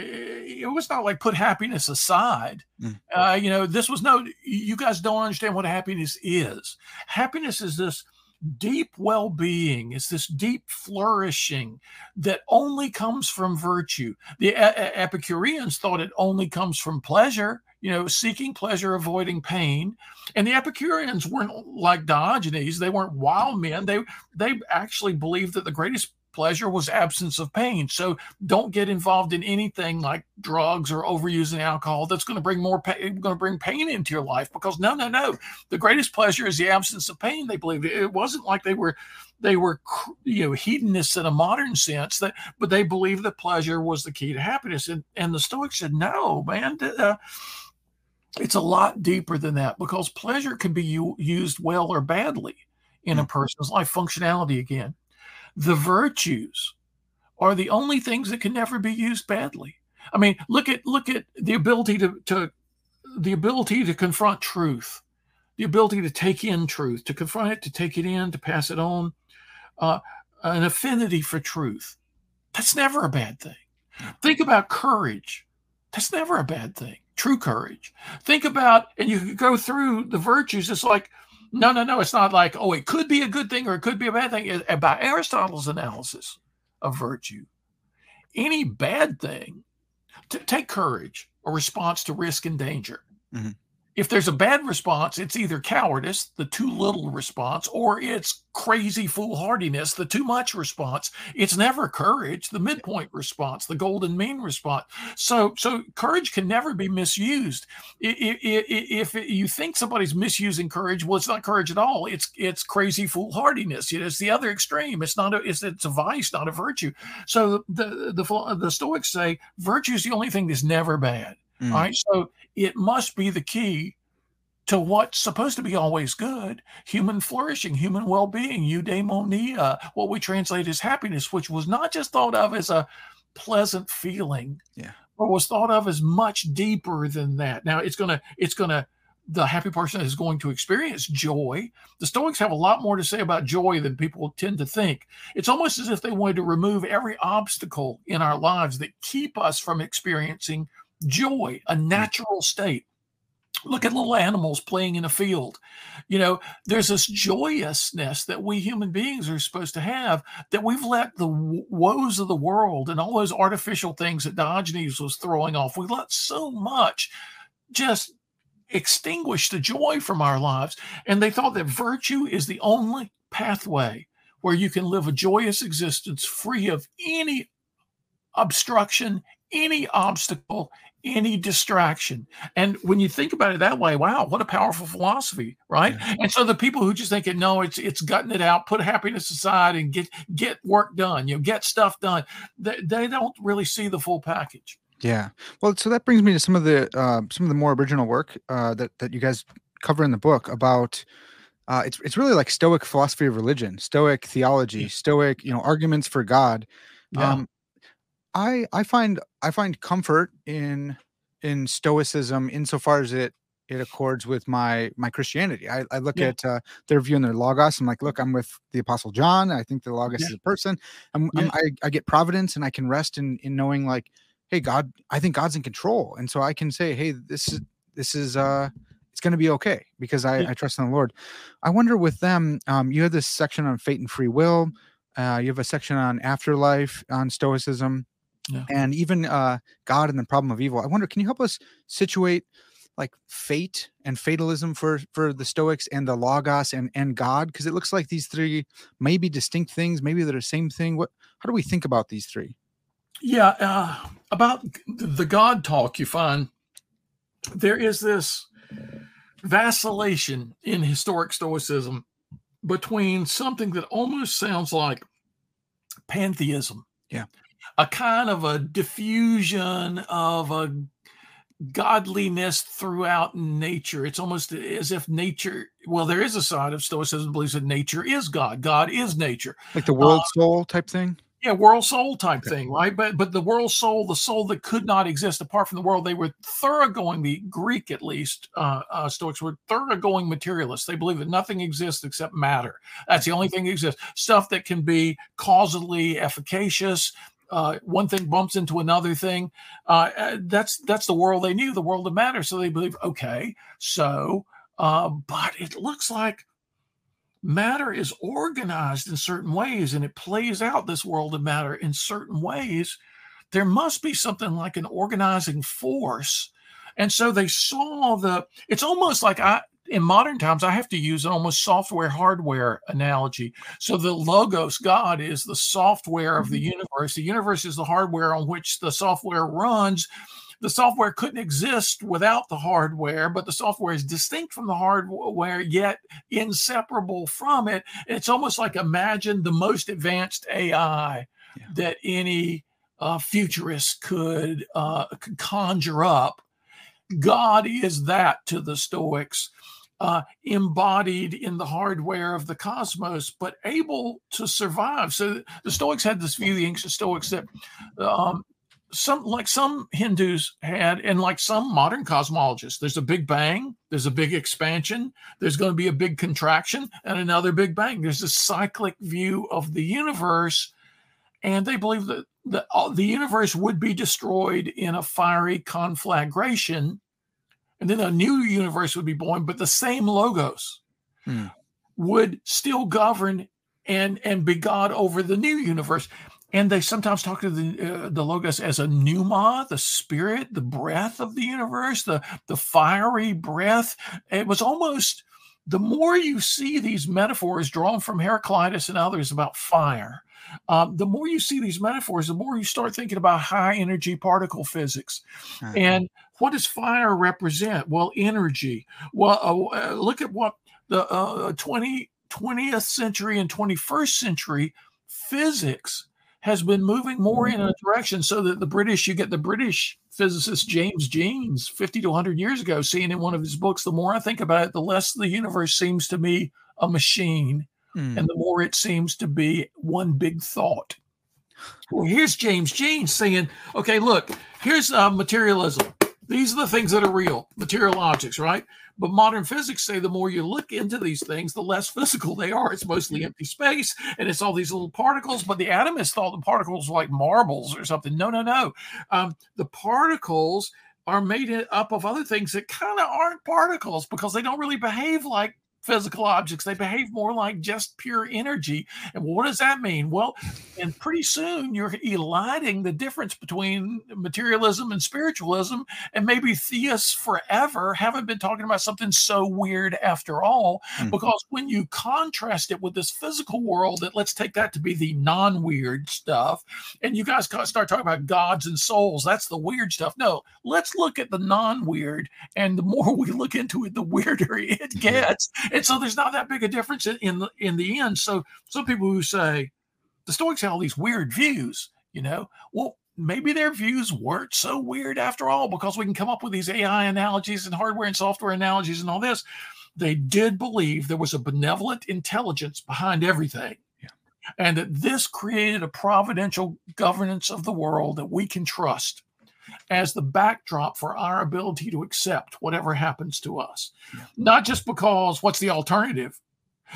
It was not like put happiness aside. Mm. Uh, you know, this was no. You guys don't understand what happiness is. Happiness is this deep well-being. It's this deep flourishing that only comes from virtue. The E- Epicureans thought it only comes from pleasure, you know, seeking pleasure, avoiding pain. And the Epicureans weren't like Diogenes, they weren't wild men. They they actually believed that the greatest pleasure was absence of pain. So don't get involved in anything like drugs or overusing alcohol that's going to bring more pain, going to bring pain into your life because no, no, no. The greatest pleasure is the absence of pain. They believed it wasn't like they were they were you know hedonists in a modern sense that but they believed that pleasure was the key to happiness and and the stoics said no man uh, it's a lot deeper than that because pleasure can be u- used well or badly in a person's life functionality again the virtues are the only things that can never be used badly. I mean look at look at the ability to to the ability to confront truth the ability to take in truth to confront it to take it in to pass it on uh, an affinity for truth. That's never a bad thing. Think about courage. That's never a bad thing. True courage. Think about and you could go through the virtues it's like no no no it's not like oh it could be a good thing or it could be a bad thing It- by aristotle's analysis of virtue any bad thing t- take courage a response to risk and danger Mhm. If there's a bad response it's either cowardice the too little response or it's crazy foolhardiness the too much response. It's never courage the midpoint response the golden mean response. So so courage can never be misused. If you think somebody's misusing courage well it's not courage at all. It's it's crazy foolhardiness. It's the other extreme. It's not a it's, it's a vice not a virtue. So the the the stoics say virtue is the only thing that's never bad Mm. all right? So it must be the key to what's supposed to be always good human flourishing, human well being, eudaimonia, what we translate as happiness, which was not just thought of as a pleasant feeling, Yeah. but was thought of as much deeper than that. Now it's gonna, it's gonna, the happy person is going to experience joy. The Stoics have a lot more to say about joy than people tend to think. It's almost as if they wanted to remove every obstacle in our lives that keep us from experiencing joy, a mm. natural state. Look at little animals playing in a field. You know, there's this joyousness that we human beings are supposed to have that we've let the woes of the world and all those artificial things that Diogenes was throwing off, we let so much just extinguish the joy from our lives. And they thought that virtue is the only pathway where you can live a joyous existence free of any obstruction, any obstacle, any distraction. And when you think about it that way, wow, what a powerful philosophy, right? And so the people who just think it, no, it's it's gutting it out, put happiness aside, and get get work done, you know, get stuff done. They, they don't really see the full package. Yeah. Well, so that brings me to some of the uh, some of the more original work uh, that that you guys cover in the book about. Uh, it's it's really like Stoic philosophy of religion, Stoic theology, Stoic you know arguments for God. Yeah. Um, I I find I find comfort in in Stoicism insofar as it it accords with my my Christianity. I, I look Yeah. at uh, their view and their logos. I'm like, look, I'm with the Apostle John. I think the logos Yeah. is a person. I'm, I'm, I I get providence and I can rest in in knowing like, hey, God, I think God's in control, and so I can say, hey, this is this is uh it's going to be okay because I, Yeah. I trust in the Lord. I wonder with them, um, you have this section on fate and free will. Uh, you have a section on afterlife, on Stoicism, Yeah. and even uh, God and the problem of evil. I wonder, can you help us situate like fate and fatalism for for the Stoics and the Logos and and God? Because it looks like these three may be distinct things, maybe they're the same thing. What? How do we think about these three? Yeah, uh, about the God talk, you find there is this vacillation in historic Stoicism between something that almost sounds like pantheism. Yeah. A kind of a diffusion of a godliness throughout nature. It's almost as if nature, well, there is a side of Stoicism that believes that nature is God. God is nature. Like the world soul type thing? yeah world soul type thing right? But but the world soul the soul that could not exist apart from the world they were thoroughgoing the greek at least uh, uh stoics were thoroughgoing materialists. They believe that nothing exists except matter. That's the only thing that exists. Stuff that can be causally efficacious uh, one thing bumps into another thing. Uh, uh, that's that's the world they knew, the world of matter. So they believe, okay, so, uh, but it looks like matter is organized in certain ways and it plays out this world of matter in certain ways there must be something like an organizing force and so they saw the it's almost like i in modern times i have to use an almost software hardware analogy so the logos god is the software of the universe the universe is the hardware on which the software runs the software couldn't exist without the hardware, but the software is distinct from the hardware, yet inseparable from it. It's almost like imagine the most advanced AI Yeah. that any uh, futurist could, uh, could conjure up. God is that to the Stoics. Uh, embodied in the hardware of the cosmos, but able to survive. So the Stoics had this view, the ancient Stoics, that um, some like some Hindus had, and like some modern cosmologists, there's a big bang, there's a big expansion, there's going to be a big contraction, and another big bang. There's a cyclic view of the universe, and they believe that the, the universe would be destroyed in a fiery conflagration, and then a new universe would be born, but the same logos Hmm. would still govern and and be God over the new universe and they sometimes talk to the uh, the logos as a pneuma, the spirit, the breath of the universe, the the fiery breath. It was almost the more you see these metaphors drawn from Heraclitus and others about fire, um, the more you see these metaphors, the more you start thinking about high energy particle physics. Uh, And what does fire represent? Well, energy. Well, uh, uh, look at what the uh, 20, 20th century and 21st century physics has been moving more in a direction so that the British, you get the British physicist James Jeans 50 to 100 years ago, saying in one of his books, the more I think about it, the less the universe seems to me a machine mm. and the more it seems to be one big thought. Well, here's James Jeans saying, okay, look, here's uh, materialism. These are the things that are real, material objects, right? But modern physics say the more you look into these things, the less (laughs) physical they are. It's mostly empty space and it's all these little particles. But the atomists thought the particles were like marbles or something. No, no, no. Um, the particles are made up of other things that kind of aren't particles because they don't really behave like physical objects. They behave more like just pure energy. And what does that mean? Well, and pretty soon you're eliding the difference between materialism and spiritualism. And maybe theists forever haven't been talking about something so weird after all, mm-hmm. because when you contrast it with this physical world, that let's take that to be the non weird stuff. And you guys start talking about gods and souls. That's the weird stuff. No, let's look at the non weird. And the more (laughs) we look into it, the weirder it gets and so there's not that big a difference in the in the end. So some people who say the Stoics had all these weird views, you know, well, maybe their views weren't so weird after all, because we can come up with these AI analogies and hardware and software analogies and all this. They did believe there was a benevolent intelligence behind everything. Yeah. And that this created a providential governance of the world that we can trust as the backdrop for our ability to accept whatever happens to us. Yeah. Not just because what's the alternative?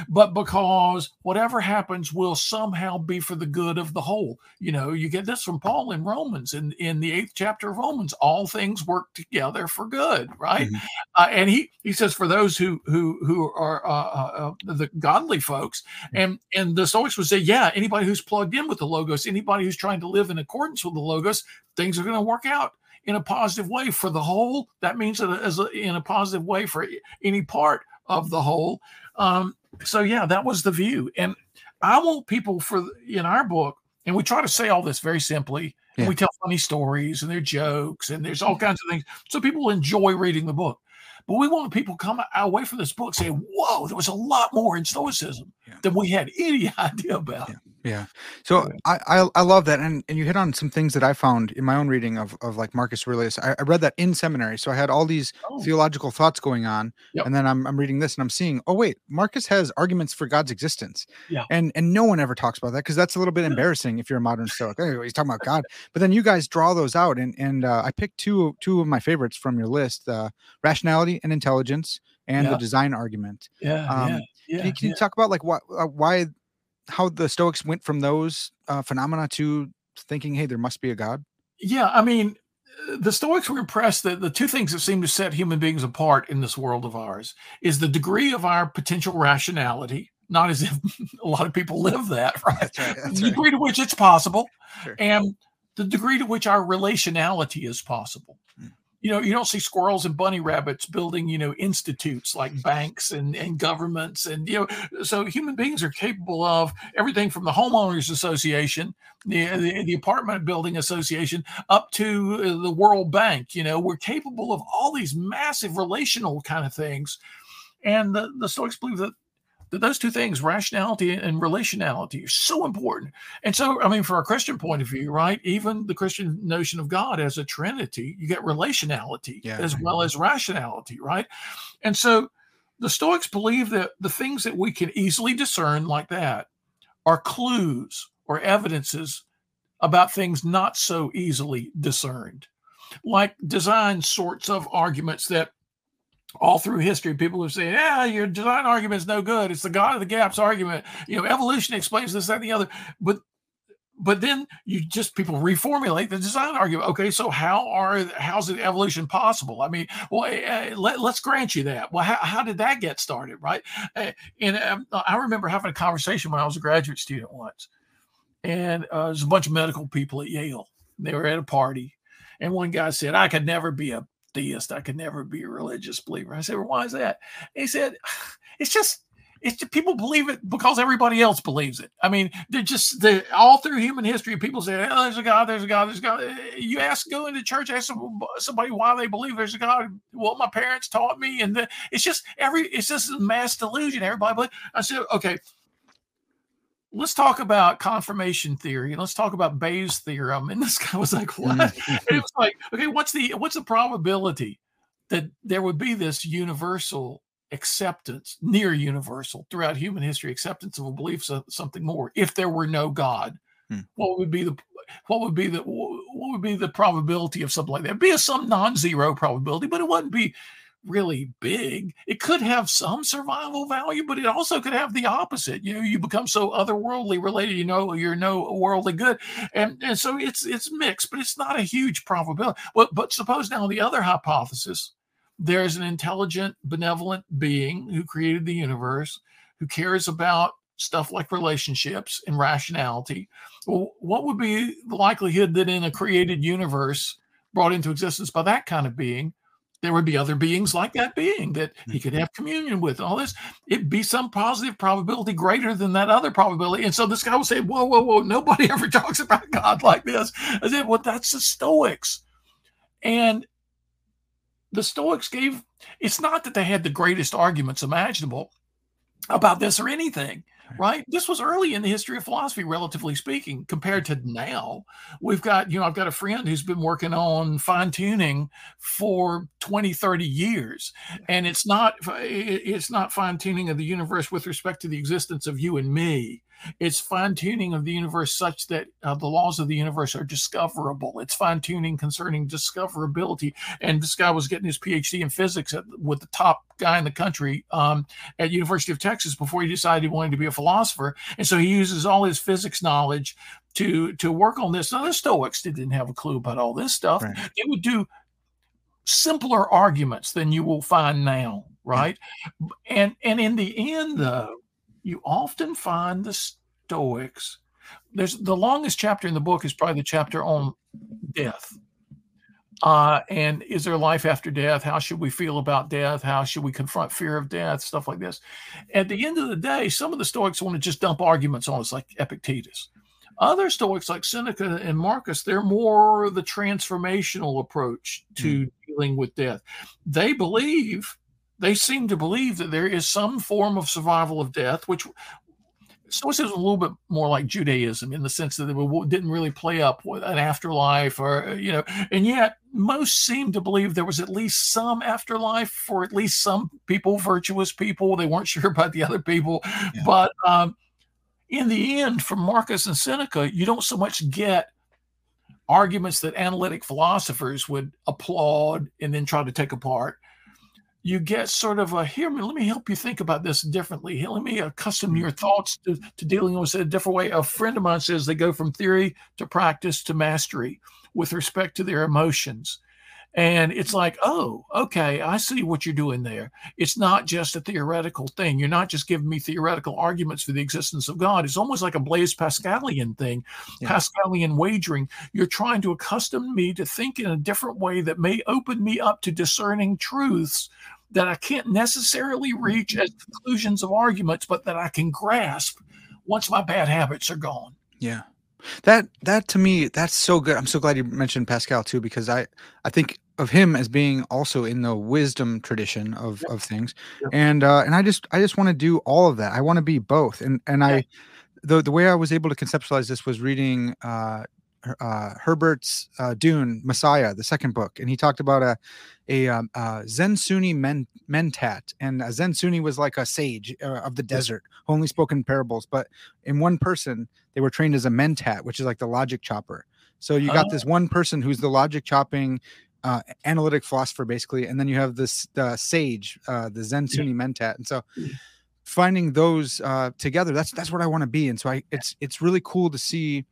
but because whatever happens will somehow be for the good of the whole. You know, you get this from Paul in Romans, in, in the eighth chapter of Romans, all things work together for good, right? Mm-hmm. Uh, and he he says for those who who who are uh, uh, uh the godly folks, mm-hmm. and and the Stoics would say, yeah, anybody who's plugged in with the logos, anybody who's trying to live in accordance with the logos, things are going to work out in a positive way for the whole. That means that as a, in a positive way for any part of the whole. Um, so yeah, that was the view. And I want people for in our book, and we try to say all this very simply. Yeah. And we tell funny stories and they're jokes and there's all kinds of things. So people enjoy reading the book. But we want people come away from this book saying, whoa, there was a lot more in Stoicism yeah. than we had any (laughs) idea about. Yeah. Yeah. So I, I, I love that, and and you hit on some things that I found in my own reading of of like Marcus Aurelius. I, I read that in seminary, so I had all these oh. theological thoughts going on, yep. and then I'm I'm reading this and I'm seeing, oh wait, Marcus has arguments for God's existence. Yeah. And and no one ever talks about that because that's a little bit embarrassing if you're a modern Stoic. Anyway, he's talking about (laughs) God, but then you guys draw those out, and and uh, I picked two two of my favorites from your list: uh, rationality and intelligence, and yeah. the design argument. Yeah. Um, yeah. Yeah, can you, can you talk about like what uh, why how the Stoics went from those uh, phenomena to thinking, hey, there must be a God? Yeah, I mean, the Stoics were impressed that the two things that seem to set human beings apart in this world of ours is the degree of our potential rationality. Not as if (laughs) a lot of people live that, (laughs) right? That's right that's the degree right. to which it's possible, sure. and the degree to which our relationality is possible you know, you don't see squirrels and bunny rabbits building, you know, institutes like banks and, and governments. And, you know, so human beings are capable of everything from the homeowners association, the, the, the apartment building association, up to uh, the World Bank. You know, we're capable of all these massive relational kind of things. And the, the Stoics believe that those two things, rationality and relationality, are so important. And so, I mean, from a Christian point of view, right? Even the Christian notion of God as a Trinity, you get relationality yeah. as well as rationality, right? And so, the Stoics believe that the things that we can easily discern, like that, are clues or evidences about things not so easily discerned, like design sorts of arguments that all through history, people have said, "Yeah, your design argument is no good. It's the God of the gaps argument." You know, evolution explains this, that, and the other. But but then you just people reformulate the design argument. Okay, so how are how's the evolution possible? I mean, well, uh, let, us grant you that. Well, how, how did that get started, right? Uh, and um, I remember having a conversation when I was a graduate student once, and uh, there's a bunch of medical people at Yale. They were at a party, and one guy said, "I could never be a theist. I could never be a religious believer. I said, well, why is that? he said, (sighs) it's just, it's just, people believe it because everybody else believes it. I mean, they're just they all through human history. People say, "Oh, there's a God, there's a God, there's a God." Eh, you ask, go into church, ask somebody why they believe there's a God. Well, my parents taught me, and the, it's just every, it's just a mass delusion. Everybody, but I said, okay, let's talk about confirmation theory and let's talk about Bayes' theorem. And this guy was like, (laughs) what? it was like, okay, what's the what's the probability that there would be this universal acceptance, near universal throughout human history, acceptance of a belief of something more if there were no God? Hmm. What would be the what would be the what would be the probability of something like that? It'd be a some non-zero probability, but it wouldn't be really big. It could have some survival value, but it also could have the opposite. You know, you become so otherworldly related, you know, you're no worldly good. And, and so it's it's mixed, but it's not a huge probability. Well, but suppose now the other hypothesis, there's an intelligent, benevolent being who created the universe, who cares about stuff like relationships and rationality. Well, what would be the likelihood that in a created universe brought into existence by that kind of being, there would be other beings like that being that he could mm-hmm. have communion with all this. It'd be some positive probability greater than that other probability. And so this guy would say whoa whoa whoa nobody (laughs) ever talks about god like this. I said well that's the stoics. And the stoics gave it's not that they had the greatest arguments imaginable about this or anything right? This was early in the history of philosophy, relatively speaking, compared to now. We've got, you know, I've got a friend who's been working on fine tuning for 20, 30 years. And it's not, it's not fine tuning of the universe with respect to the existence of you and me. It's fine tuning of the universe such that uh, the laws of the universe are discoverable. It's fine tuning concerning discoverability. And this guy was getting his PhD in physics at, with the top guy in the country um, at University of Texas before he decided he wanted to be a philosopher. And so he uses all his physics knowledge to to work on this. Now the Stoics didn't have a clue about all this stuff. Right. They would do simpler arguments than you will find now, right? And and in the end, though, you often find the Stoics. There's the longest chapter in the book is probably the chapter on death. Uh, and is there life after death? How should we feel about death? How should we confront fear of death? Stuff like this. At the end of the day, some of the Stoics want to just dump arguments on us, like Epictetus. Other Stoics, like Seneca and Marcus, they're more the transformational approach to mm. dealing with death. They believe they seem to believe that there is some form of survival of death, which Stoicism is a little bit more like Judaism in the sense that it didn't really play up with an afterlife or, you know, and yet most seem to believe there was at least some afterlife for at least some people, virtuous people. They weren't (laughs) sure about the other people. Yeah. But um, in the end, from Marcus and Seneca, you don't so much get arguments that analytic philosophers would applaud and then try to take apart you get sort of a here let me help you think about this differently let me accustom your mm-hmm. thoughts to, to dealing with it a different way a friend of mine says they go from theory to practice to mastery with respect to their emotions and it's like, oh, okay, I see what you're doing there. It's not just a theoretical thing. You're not just giving me theoretical arguments for the existence of God. It's almost like a Blaise Pascalian thing, yeah. Pascalian wagering. You're trying to accustom me to think in a different way that may open me up to discerning truths that I can't necessarily reach as conclusions of arguments, but that I can grasp once my bad habits are gone. Yeah. That that to me that's so good. I'm so glad you mentioned Pascal too because I I think of him as being also in the wisdom tradition of yep. of things. Yep. And uh and I just I just want to do all of that. I want to be both. And and yeah. I the the way I was able to conceptualize this was reading uh uh, Herbert's uh, Dune Messiah, the second book, and he talked about a a, um, uh, Zen Sunni men, mentat, and a Zen Sunni was like a sage uh, of the desert, who only spoke in parables. But in one person, they were trained as a mentat, which is like the logic chopper. So you got oh. this one person who's the logic chopping uh, analytic philosopher, basically, and then you have this the sage, uh, the Zen Sunni yeah. mentat, and so finding those uh, together, that's that's what I want to be. And so I, it's it's really cool to see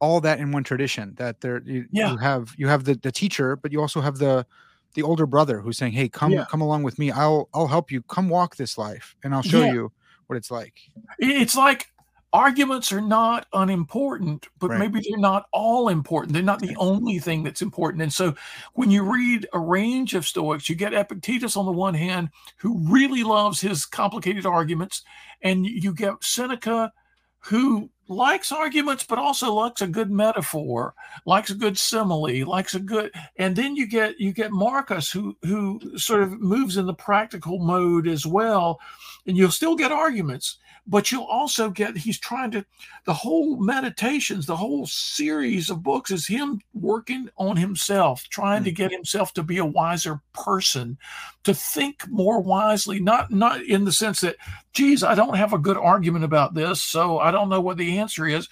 all that in one tradition. That there, you, yeah. you have you have the the teacher, but you also have the the older brother who's saying, "Hey, come yeah. come along with me. I'll I'll help you. Come walk this life, and I'll show yeah. you what it's like." It's like arguments are not unimportant, but right. maybe they're not all important. They're not the only thing that's important. And so when you read a range of Stoics, you get Epictetus on the one hand, who really loves his complicated arguments, and you get Seneca, who likes arguments, but also likes a good metaphor, likes a good simile, likes a good, and then you get you get Marcus who who sort of moves in the practical mode as well, and you'll still get arguments, but you'll also get he's trying to the whole meditations the whole series of books is him working on himself trying to mm. get himself to be a wiser person to think more wisely not not in the sense that geez i don't have a good argument about this so i don't know what the answer is.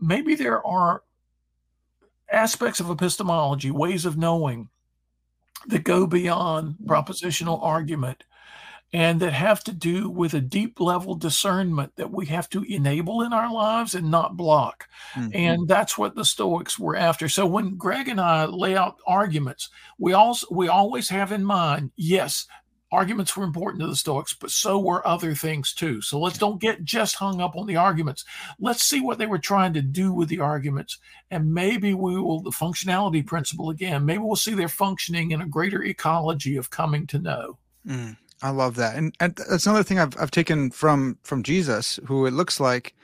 Maybe there are aspects of epistemology ways of knowing that go beyond mm. propositional argument and that have to do with a deep level discernment that we have to enable in our lives and not block. Mm-hmm. And that's what the Stoics were after. So when Greg and I lay out arguments, we also we always have in mind, yes, arguments were important to the Stoics, but so were other things too. So let's don't get just hung up on the arguments. Let's see what they were trying to do with the arguments. And maybe we will, the functionality principle again, maybe we'll see their functioning in a greater ecology of coming to know. Mm. I love that, and, and that's another thing I've I've taken from from Jesus, who it looks like,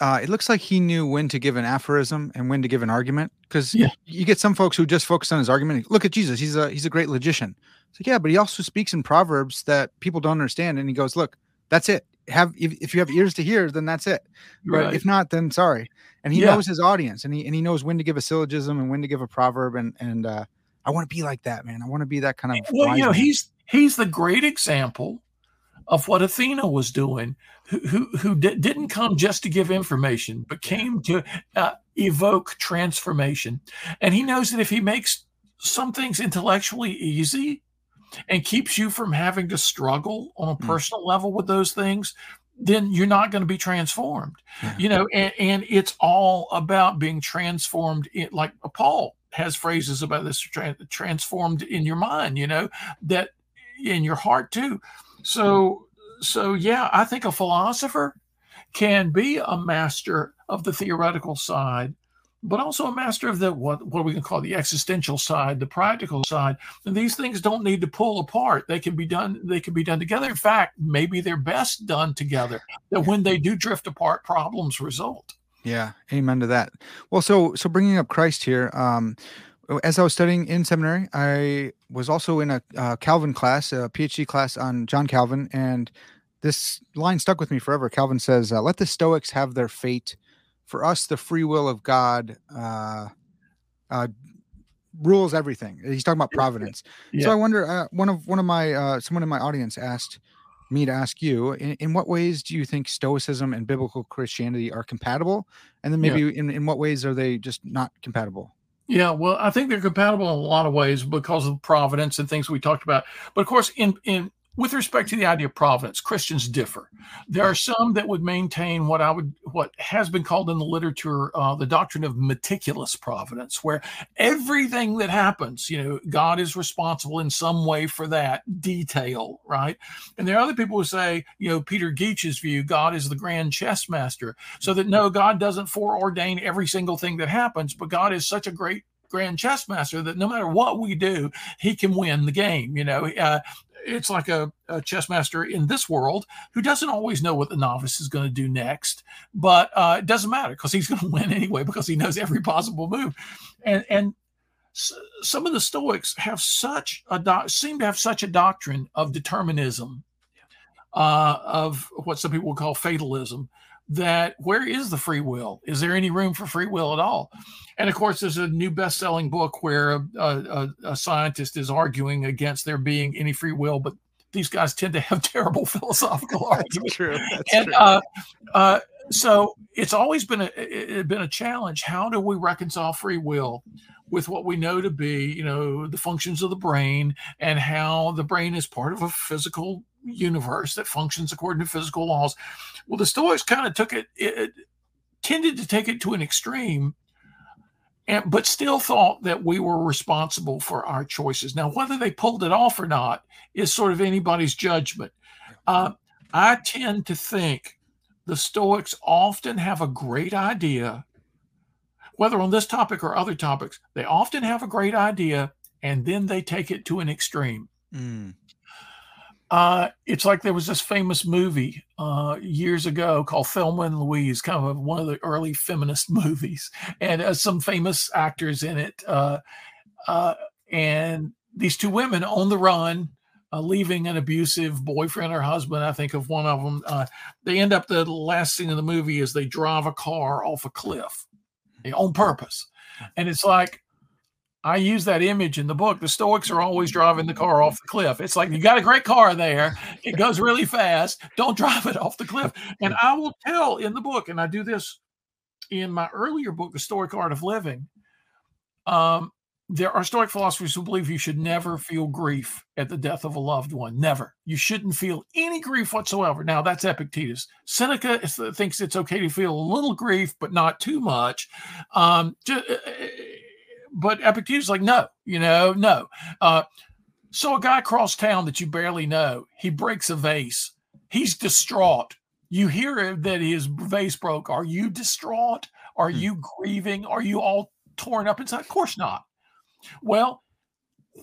uh, it looks like he knew when to give an aphorism and when to give an argument. Because yeah. you get some folks who just focus on his argument. Look at Jesus; he's a he's a great logician. It's like, yeah, but he also speaks in proverbs that people don't understand, and he goes, "Look, that's it. Have if, if you have ears to hear, then that's it. Right. But if not, then sorry." And he yeah. knows his audience, and he and he knows when to give a syllogism and when to give a proverb, and and uh, I want to be like that, man. I want to be that kind of. Well, you know, man. he's he's the great example of what Athena was doing, who who, who di- didn't come just to give information, but came to uh, evoke transformation. And he knows that if he makes some things intellectually easy and keeps you from having to struggle on a mm. personal mm. level with those things, then you're not going to be transformed. Yeah. You know, and, and it's all about being transformed. In, like Paul has phrases about this tra- transformed in your mind. You know that in your heart too. So so yeah, I think a philosopher can be a master of the theoretical side, but also a master of the what what we can call the existential side, the practical side. And these things don't need to pull apart. They can be done. They can be done together. In fact, maybe they're best done together. That when they do drift apart, problems result. Yeah, amen to that. Well, so so bringing up Christ here. Um, as I was studying in seminary, I was also in a uh, Calvin class, a PhD class on John Calvin, and this line stuck with me forever. Calvin says, uh, "Let the Stoics have their fate. For us, the free will of God uh, uh, rules everything." He's talking about providence. Yeah. So I wonder. Uh, one of one of my uh, someone in my audience asked me to ask you: in, in, what ways do you think Stoicism and biblical Christianity are compatible? And then maybe yeah. in in what ways are they just not compatible? Yeah, well, I think they're compatible in a lot of ways because of providence and things we talked about. But of course, in in with respect to the idea of providence, Christians differ. There are some that would maintain what I would, what has been called in the literature, uh, the doctrine of meticulous providence, where everything that happens, you know, God is responsible in some way for that detail, right? And there are other people who say, you know, Peter Geach's view, God is the grand chess master, so that no, God doesn't foreordain every single thing that happens, but God is such a great grand chess master that no matter what we do, he can win the game. You know, uh, it's like a, a, chess master in this world who doesn't always know what the novice is going to do next, but uh, it doesn't matter because he's (laughs) going to win anyway because he knows every possible move. And and some of the Stoics have such a seem to have such a doctrine of determinism, uh, of what some people would call fatalism. That where is the free will? Is there any room for free will at all? And of course, there's a new best-selling book where a, a, a, scientist is arguing against there being any free will, but these guys tend to have (laughs) terrible philosophical arguments. True. That's and true. Uh, uh, so it's always been a it, been a challenge. How do we reconcile free will with what we know to be, you know, the functions of the brain and how the brain is part of a physical universe that functions according to physical laws? Well, the Stoics kind of took it, it, tended to take it to an extreme and, but still thought that we were responsible for our choices. Now, whether they pulled it off or not is sort of anybody's judgment. Uh, I tend to think the Stoics often have a great idea, whether on this topic or other topics, they often have a great idea and then they take it to an extreme. Mm. Uh, it's like there was this famous movie uh, years ago called Thelma and Louise, kind of one of the early feminist (laughs) movies, and uh, some famous actors in it. Uh, uh, and these two women on the run, uh, leaving an abusive boyfriend or husband. I think of one of them. Uh, they end up the last scene in the movie is they drive a car off a cliff on purpose, and it's like I use that image in the book. The Stoics are always driving the car off the cliff. It's like you got a great car there. It goes really fast. Don't drive it off the cliff. And I will tell in the book, and I do this in my earlier book, The Stoic Art of Living. Um, there are Stoic philosophers who believe you should never feel grief at the death of a loved one. Never. You shouldn't feel any grief whatsoever. Now, that's Epictetus. Seneca thinks it's okay to feel a little grief, but not too much. Um, just, uh, uh, but Epictetus is like, no, you know, no. Uh, so a guy across town that you barely know, he breaks a vase. He's distraught. You hear that his vase broke. Are you distraught? Are hmm. you grieving? Are you all torn up inside? Of course not. Well,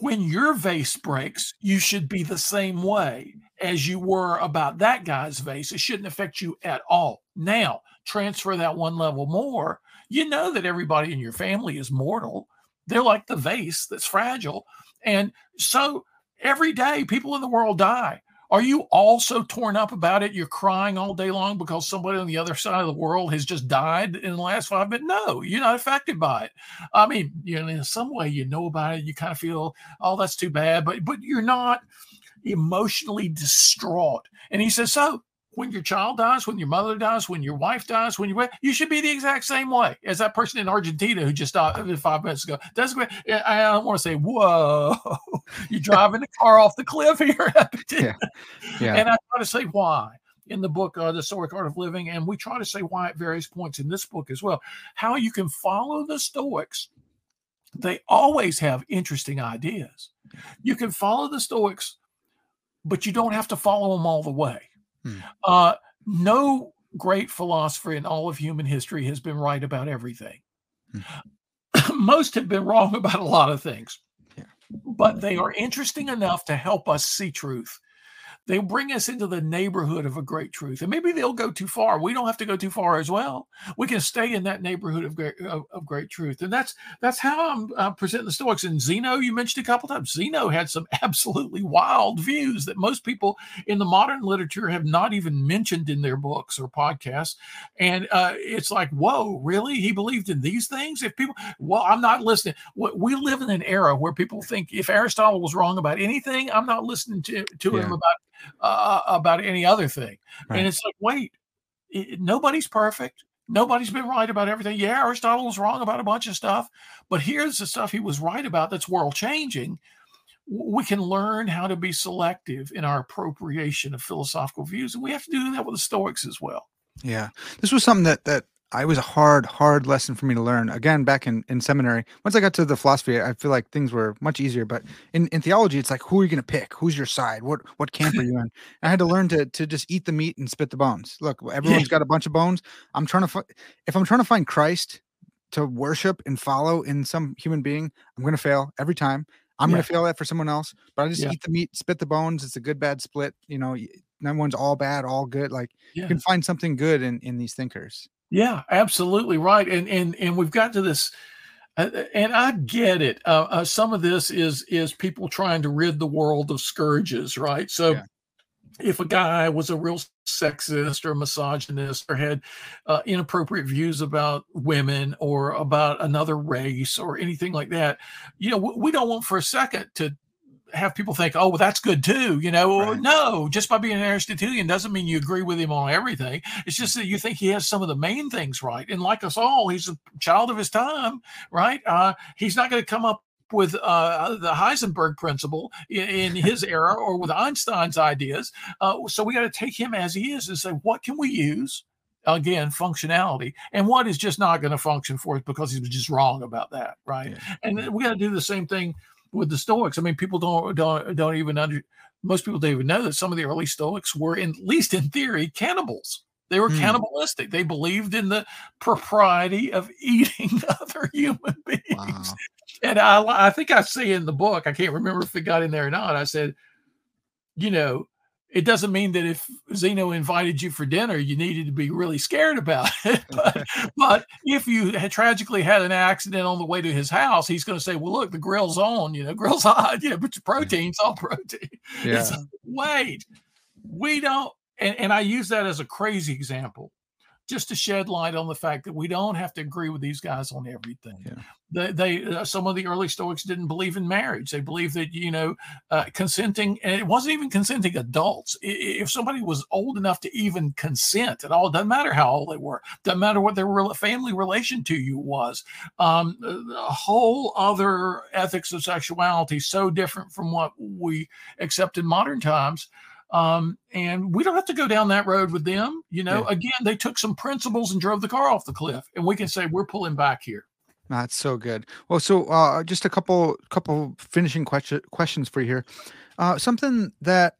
when your vase breaks, you should be the same way as you were about that guy's vase. It shouldn't affect you at all. Now, transfer that one level more. You know that everybody in your family is mortal. They're like the vase that's fragile. And so every day people in the world die. Are you also torn up about it? You're crying all day long because somebody on the other side of the world has just died in the last five minutes? No, you're not affected by it. I mean, you know, in some way you know about it. You kind of feel, oh, that's too bad, but but you're not emotionally distraught. And he says, so when your child dies, when your mother dies, when your wife dies, when you you should be the exact same way as that person in Argentina who just died five minutes ago. That's great. I don't want to say, whoa, (laughs) you're driving the car off the cliff here. (laughs) yeah. yeah. And I try to say why in the book, uh, The Stoic Art of Living, and we try to say why at various points in this book as well. How you can follow the Stoics. They always have interesting ideas. You can follow the Stoics, but you don't have to follow them all the way Hmm. Uh, no great philosopher in all of human history has been right about everything. Hmm. (clears throat) Most have been wrong (laughs) about a lot of things, yeah. but they are interesting enough to help us see truth they'll bring us into the neighborhood of a great truth. And maybe they'll go too far. We don't have to go too far as well. We can stay in that neighborhood of great, of, of great truth. And that's that's how I'm uh, presenting the Stoics. And Zeno, you mentioned a couple times, Zeno had some (laughs) absolutely wild views that most people in the modern literature have not even mentioned in their books or podcasts. And uh, it's like, whoa, really? He believed in these things? If people, well, I'm not listening. We live in an era where people think if Aristotle was wrong about anything, I'm not listening to, to yeah. him about uh, about any other thing. Right. And it's like, wait, it, nobody's perfect. Nobody's been right about everything. Yeah, Aristotle was wrong about a bunch of stuff, but here's the stuff he was right about that's world changing. We can learn how to be selective in our appropriation of philosophical views, and we have to do that with the Stoics as well. Yeah, this was something that that I was a hard, hard lesson for me to learn. Again, back in, in seminary, once I got to the philosophy, I feel like things were much easier. But in, in theology, it's like, who are you going to pick? Who's your side? What what camp are you in? I had to learn to to just eat the meat and spit the bones. Look, everyone's yeah. got a bunch of bones. I'm trying to, fi- if I'm trying to find Christ to worship and follow in some human being, I'm going to fail every time. I'm yeah. going to fail that for someone else. But I just yeah. eat the meat, spit the bones. It's a good bad split. You know, no one's all bad, all good. Like you can find something good in in these thinkers. Yeah, absolutely right. And and and we've got to this, uh, uh, and I get it. Uh, uh, some of this is is people trying to rid the world of scourges, right? So. Yeah. If a guy was a real sexist or misogynist or had uh, inappropriate views about women or about another race or anything like that, you know, we don't want for a second to have people think, oh, well, that's good too. You know, right. no, just by being an Aristotelian doesn't mean you agree with him on everything. It's just that you think he has some of the main things right. And like us all, he's a child of his time, right? Uh, he's not going to come up with uh, the Heisenberg principle in, in (laughs) his era or with Einstein's ideas. Uh, so we got to take him as he is and say, what can we use? Again, functionality, and what is just not going to function for us because he was just wrong about that, right? Yeah. And we got to do the same thing with the Stoics. I mean, people don't don't don't even under most people don't even know that some of the early Stoics were, in, at least in theory, cannibals. They were mm. cannibalistic. They believed in the propriety of (laughs) eating other human beings. Wow. And I, I think I say in the book, I can't remember if it got in there or not. I said, you know, it doesn't mean that if Zeno invited you for dinner, you needed to be really scared about (laughs) it. but, (laughs) but, if you had tragically had an accident on the way to his house, he's going to say, "Well, look, the grill's on. You know, (laughs) grill's hot. You know, but your protein's all protein." Yeah. It's, wait, we don't. And, and I use that as a crazy example just to shed light on the fact that we don't have to agree with these guys on everything. Yeah. They, they uh, some of the early Stoics didn't believe in marriage. They believed that you know uh, consenting, and it wasn't even consenting adults. If somebody was old enough to even consent at all, doesn't matter how old they were, doesn't matter what their family relation to you was. Um, a whole other ethics of sexuality, so different from what we accept in modern times um, and we don't have to go down that road with them. You know, yeah. again, they took some principles and drove the car off the cliff, and we can say we're pulling back here. That's so good. Well, so uh, just a couple couple finishing question, questions for you here. Uh, something that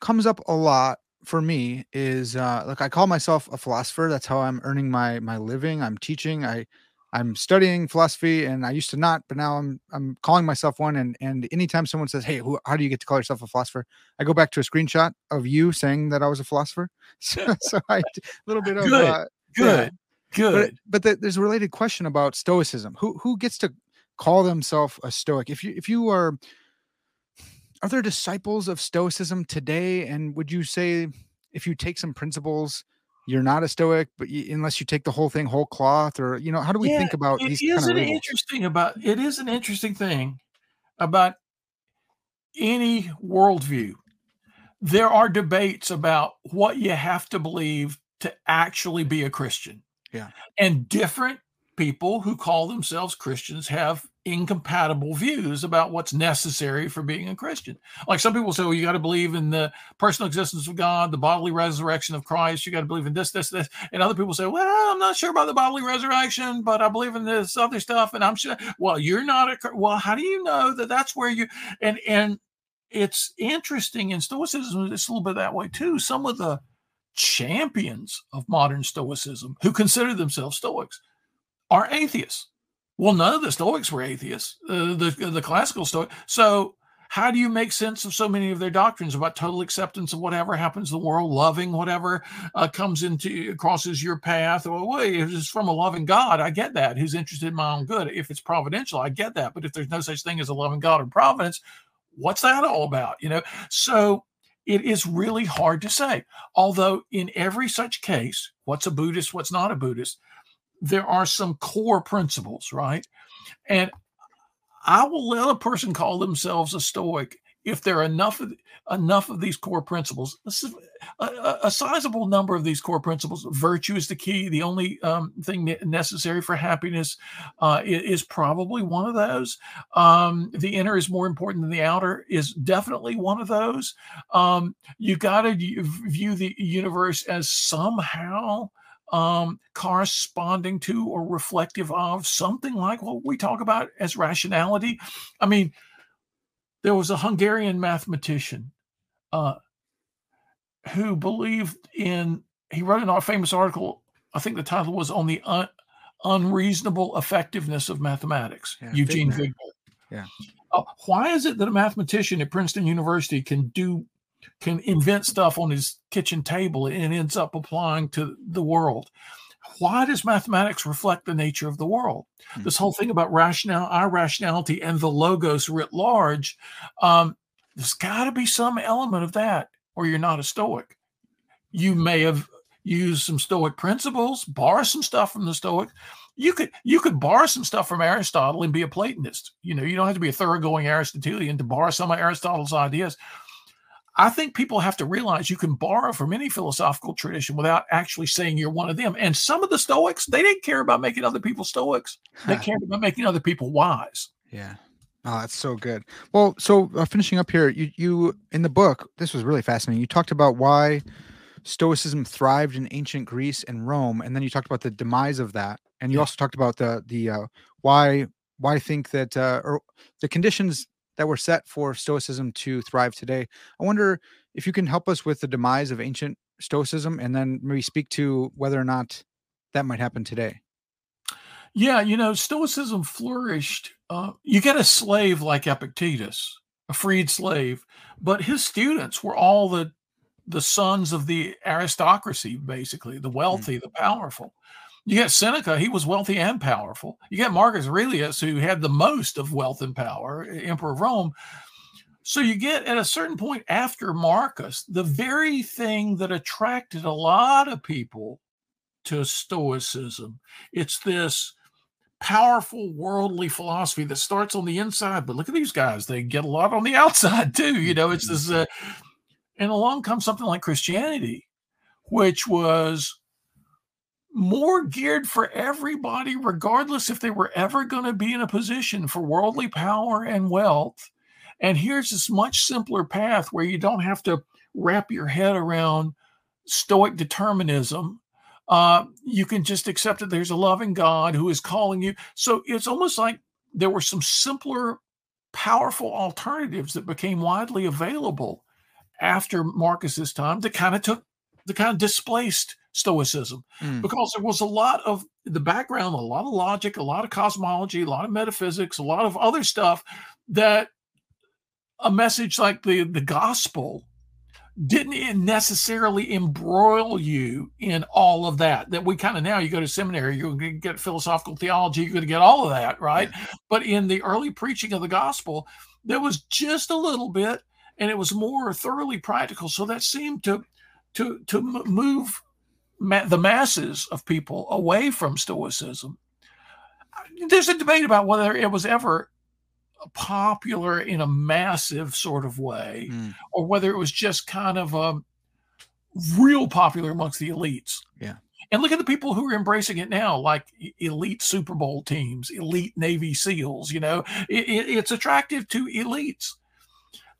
comes up a lot for me is uh, like I call myself a philosopher. That's how I'm earning my my living. I'm teaching. I I'm studying philosophy, and I used to not, but now I'm I'm calling myself one. And and anytime someone says, "Hey, who, how do you get to call yourself a philosopher?" I go back to a screenshot of you saying that I was a philosopher. (laughs) So, (laughs) so I a little bit of good, uh, good, yeah. good. But, but the, there's a related question about stoicism. Who who gets to call themselves a stoic? If you if you are are there disciples of stoicism today? And would you say if you take some principles you're not a stoic but you, unless you take the whole thing whole cloth or you know how do we yeah, think about it these is an interesting about it is an interesting thing about any worldview. There are debates about what you have to believe to actually be a christian. Yeah. And different people who call themselves christians have incompatible views about what's necessary for being a Christian. Like some people say, well, you got to believe in the personal existence of God, the bodily resurrection of Christ. You got to believe in this, this, this. And other people say, well, I'm not sure about the bodily resurrection, but I believe in this other stuff. And I'm sure, well, you're not a, well, how do you know that that's where you, and, and it's interesting in Stoicism, it's a little bit that way too. Some of the champions of modern Stoicism who consider themselves Stoics are atheists well, none of the Stoics were atheists, uh, the the classical Stoic. So, how do you make sense of so many of their doctrines about total acceptance of whatever happens in the world, loving whatever uh, comes into crosses your path? Well, wait, if it's from a loving God, I get that. Who's interested in my own good? If it's providential, I get that. But if there's no such thing as a loving God or providence, what's that all about? You know, so it is really hard to say. Although in every such case, what's a Buddhist, what's not a Buddhist, there are some core principles, right? And I will let a person call themselves a Stoic if there are enough of enough of these core principles. A, a, a, sizable number of these core principles. Virtue is the key. The only um, thing necessary for happiness uh, is, probably one of those. Um, the inner is more important than the outer is definitely one of those. Um, you got to view the universe as somehow um, corresponding to or reflective of something like what we talk about as rationality. I mean, there was a Hungarian mathematician uh, who believed in, he wrote an famous article, I think the title was On the Un- Unreasonable Effectiveness of Mathematics, yeah, Eugene Wigner. Yeah. Uh, why is it that a mathematician at Princeton University can do can invent stuff on his kitchen table and ends up applying to the world. Why does mathematics reflect the nature of the world? Mm-hmm. This whole thing about rational, our rationality, and the logos writ large, um, there's got to be some element of that, or you're not a Stoic. You may have used some Stoic principles, borrow some stuff from the Stoic. You could you could borrow some stuff from Aristotle and be a Platonist. You know, you don't have to be a thoroughgoing Aristotelian to borrow some of Aristotle's ideas. I think people have to realize you can borrow from any philosophical tradition without actually saying you're one of them. And some of the Stoics, they didn't care about making other people Stoics. They cared about making other people wise. Yeah. Oh, that's so good. Well, so uh, finishing up here, you you in the book, this was really fascinating. You talked about why Stoicism thrived in ancient Greece and Rome, and then you talked about the demise of that, and you yeah. also talked about the the uh, why why think that uh, or the conditions that were set for Stoicism to thrive today. I wonder if you can help us with the demise of ancient Stoicism and then maybe speak to whether or not that might happen today. Yeah, you know, Stoicism flourished. Uh, you get a slave like Epictetus, a freed slave, but his students were all the the sons of the aristocracy, basically, the wealthy, mm. the powerful. You got Seneca, he was wealthy and powerful. You got Marcus Aurelius, who had the most of wealth and power, Emperor of Rome. So you get at a certain point after Marcus, the very thing that attracted a lot of people to Stoicism. It's this powerful worldly philosophy that starts on the inside, but look at these guys, they get a lot on the (laughs) outside too. You know, it's this, uh, and along comes something like Christianity, which was more geared for everybody, regardless if they were ever going to be in a position for worldly power and wealth. And here's this much simpler path where you don't have to wrap your head around stoic determinism. Uh, you can just accept that there's a loving God who is calling you. So it's almost like there were some simpler, powerful alternatives that became widely available after Marcus's time that kind of took, that kind of displaced Stoicism mm. because there was a lot of the background, a lot of logic, a lot of cosmology, a lot of metaphysics, a lot of other stuff that a message like the the gospel didn't necessarily embroil you in all of that that we kind of now you go to seminary you're going to get philosophical theology you're going to get all of that right yeah. but in the early preaching of the gospel there was just a little bit and it was more thoroughly practical so that seemed to to to move ma- the masses of people away from Stoicism. There's a debate about whether it was ever popular in a massive sort of way, mm. or whether it was just kind of a um, real popular amongst the elites. Yeah. And look at the people who are embracing it now, like elite Super Bowl teams, elite Navy SEALs. You know, it, it, it's attractive to elites,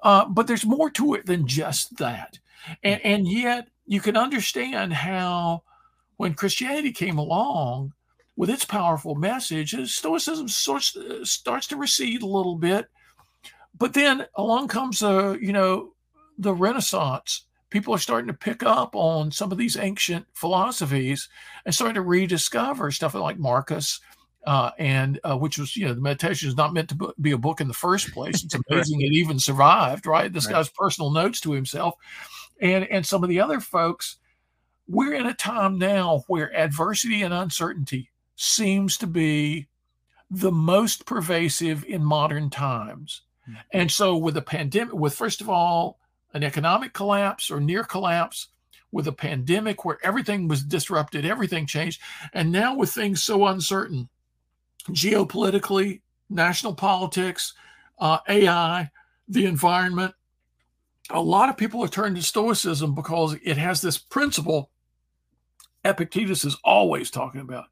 uh, but there's more to it than just that. And, and yet, you can understand how when Christianity came along with its powerful message, Stoicism starts, starts to recede a little bit. But then along comes, uh, you know, the Renaissance. People are starting to pick up on some of these ancient philosophies and starting to rediscover stuff like Marcus, uh, and uh, which was, you know, the meditation is not meant to be a book in the first place. It's (laughs) amazing it even survived, right? This right. guy's personal notes to himself and and some of the other folks we're in a time now where adversity and uncertainty seems to be the most pervasive in modern times mm-hmm. and so with a pandemic with first of all an economic collapse or near collapse with a pandemic where everything was disrupted everything changed and now with things so uncertain geopolitically national politics uh, ai the environment a lot of people are turned to Stoicism because it has this principle Epictetus is always talking about.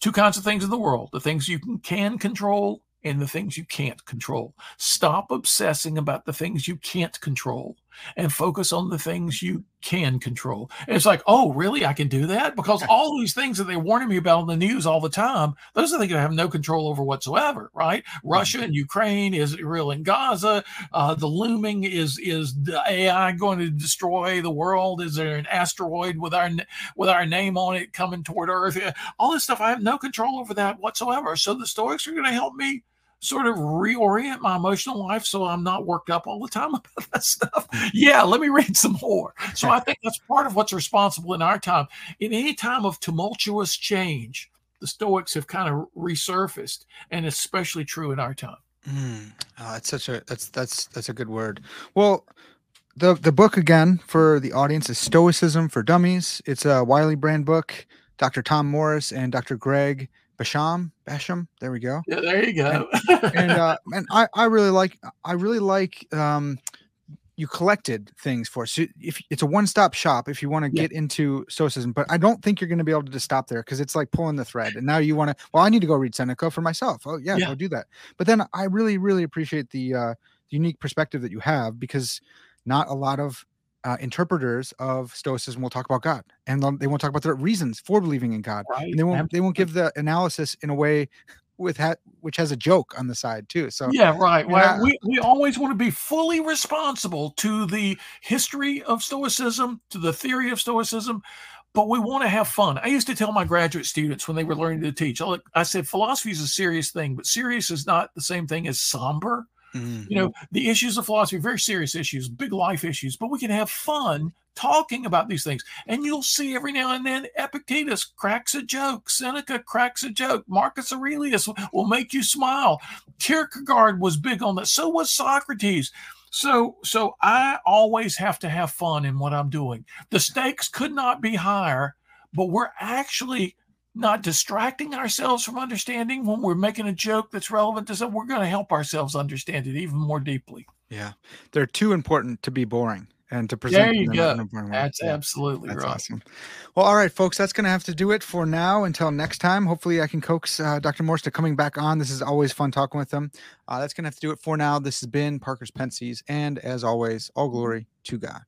Two kinds of things in the world the things you can control and the things you can't control. Stop obsessing about the things you can't control and focus on the things you can control. And it's like, oh, really? I can do that? Because all these things that they're warning me about on the news all the time, those are things I have no control over whatsoever, right? Russia and Ukraine, is Israel and Gaza, uh, the looming is is the AI going to destroy the world? Is there an asteroid with our with our name on it coming toward Earth? All this stuff, I have no control over that whatsoever. So the Stoics are going to help me sort of reorient my emotional life so I'm not worked up all the time (laughs) about that stuff. Yeah, let me read some more. So I think that's part of what's responsible in our time. In any time of tumultuous change, the Stoics have kind of resurfaced, and especially true in our time. Mm, oh, that's such a that's that's that's a good word. Well, the the book again for the audience is Stoicism for Dummies. It's a Wiley brand book. Dr. Tom Morris and Dr. Greg Bassham, Bassham. There we go. Yeah, there you go. and and, uh, (laughs) and I, I really like I really like um, you collected things for. So if it's a one stop shop, if you want to yeah. get into stoicism, but I don't think you're going to be able to just stop there because it's like pulling the thread. And now you want to. Well, I need to go read Seneca for myself. Oh yeah, yeah. go do that. But then I really really appreciate the uh, unique perspective that you have because not a lot of uh, interpreters of Stoicism will talk about God, and they won't talk about their reasons for believing in God. Right. And they won't they won't give the analysis in a way with ha- which has a joke on the side too. So yeah, right. Well, we we always want to be fully responsible to the history of Stoicism, to the theory of Stoicism, but we want to have fun. I used to tell my graduate students when they were learning to teach, I said philosophy is a serious thing, but serious is not the same thing as somber Mm. You know, the issues of philosophy, very serious issues, big life issues, but we can have fun talking about these things. And you'll see every now and then Epictetus cracks a joke, Seneca cracks a joke, Marcus Aurelius will make you smile. Kierkegaard was big on that. So was Socrates. So, so I always have to have fun in what I'm doing. The stakes could not be higher, but we're actually not distracting ourselves from understanding when we're making a joke that's relevant to something. We're going to help ourselves understand it even more deeply. Yeah, they're too important to be boring and to present. There you go. in a boring way. That's Yeah. absolutely That's right. awesome. Well, all right, folks, that's going to have to do it for now until next time. Hopefully, I can coax uh, Dr. Morris to coming back on. This is always fun talking with them. Uh, that's going to have to do it for now. This has been Parker's Pensées. And as always, all glory to God.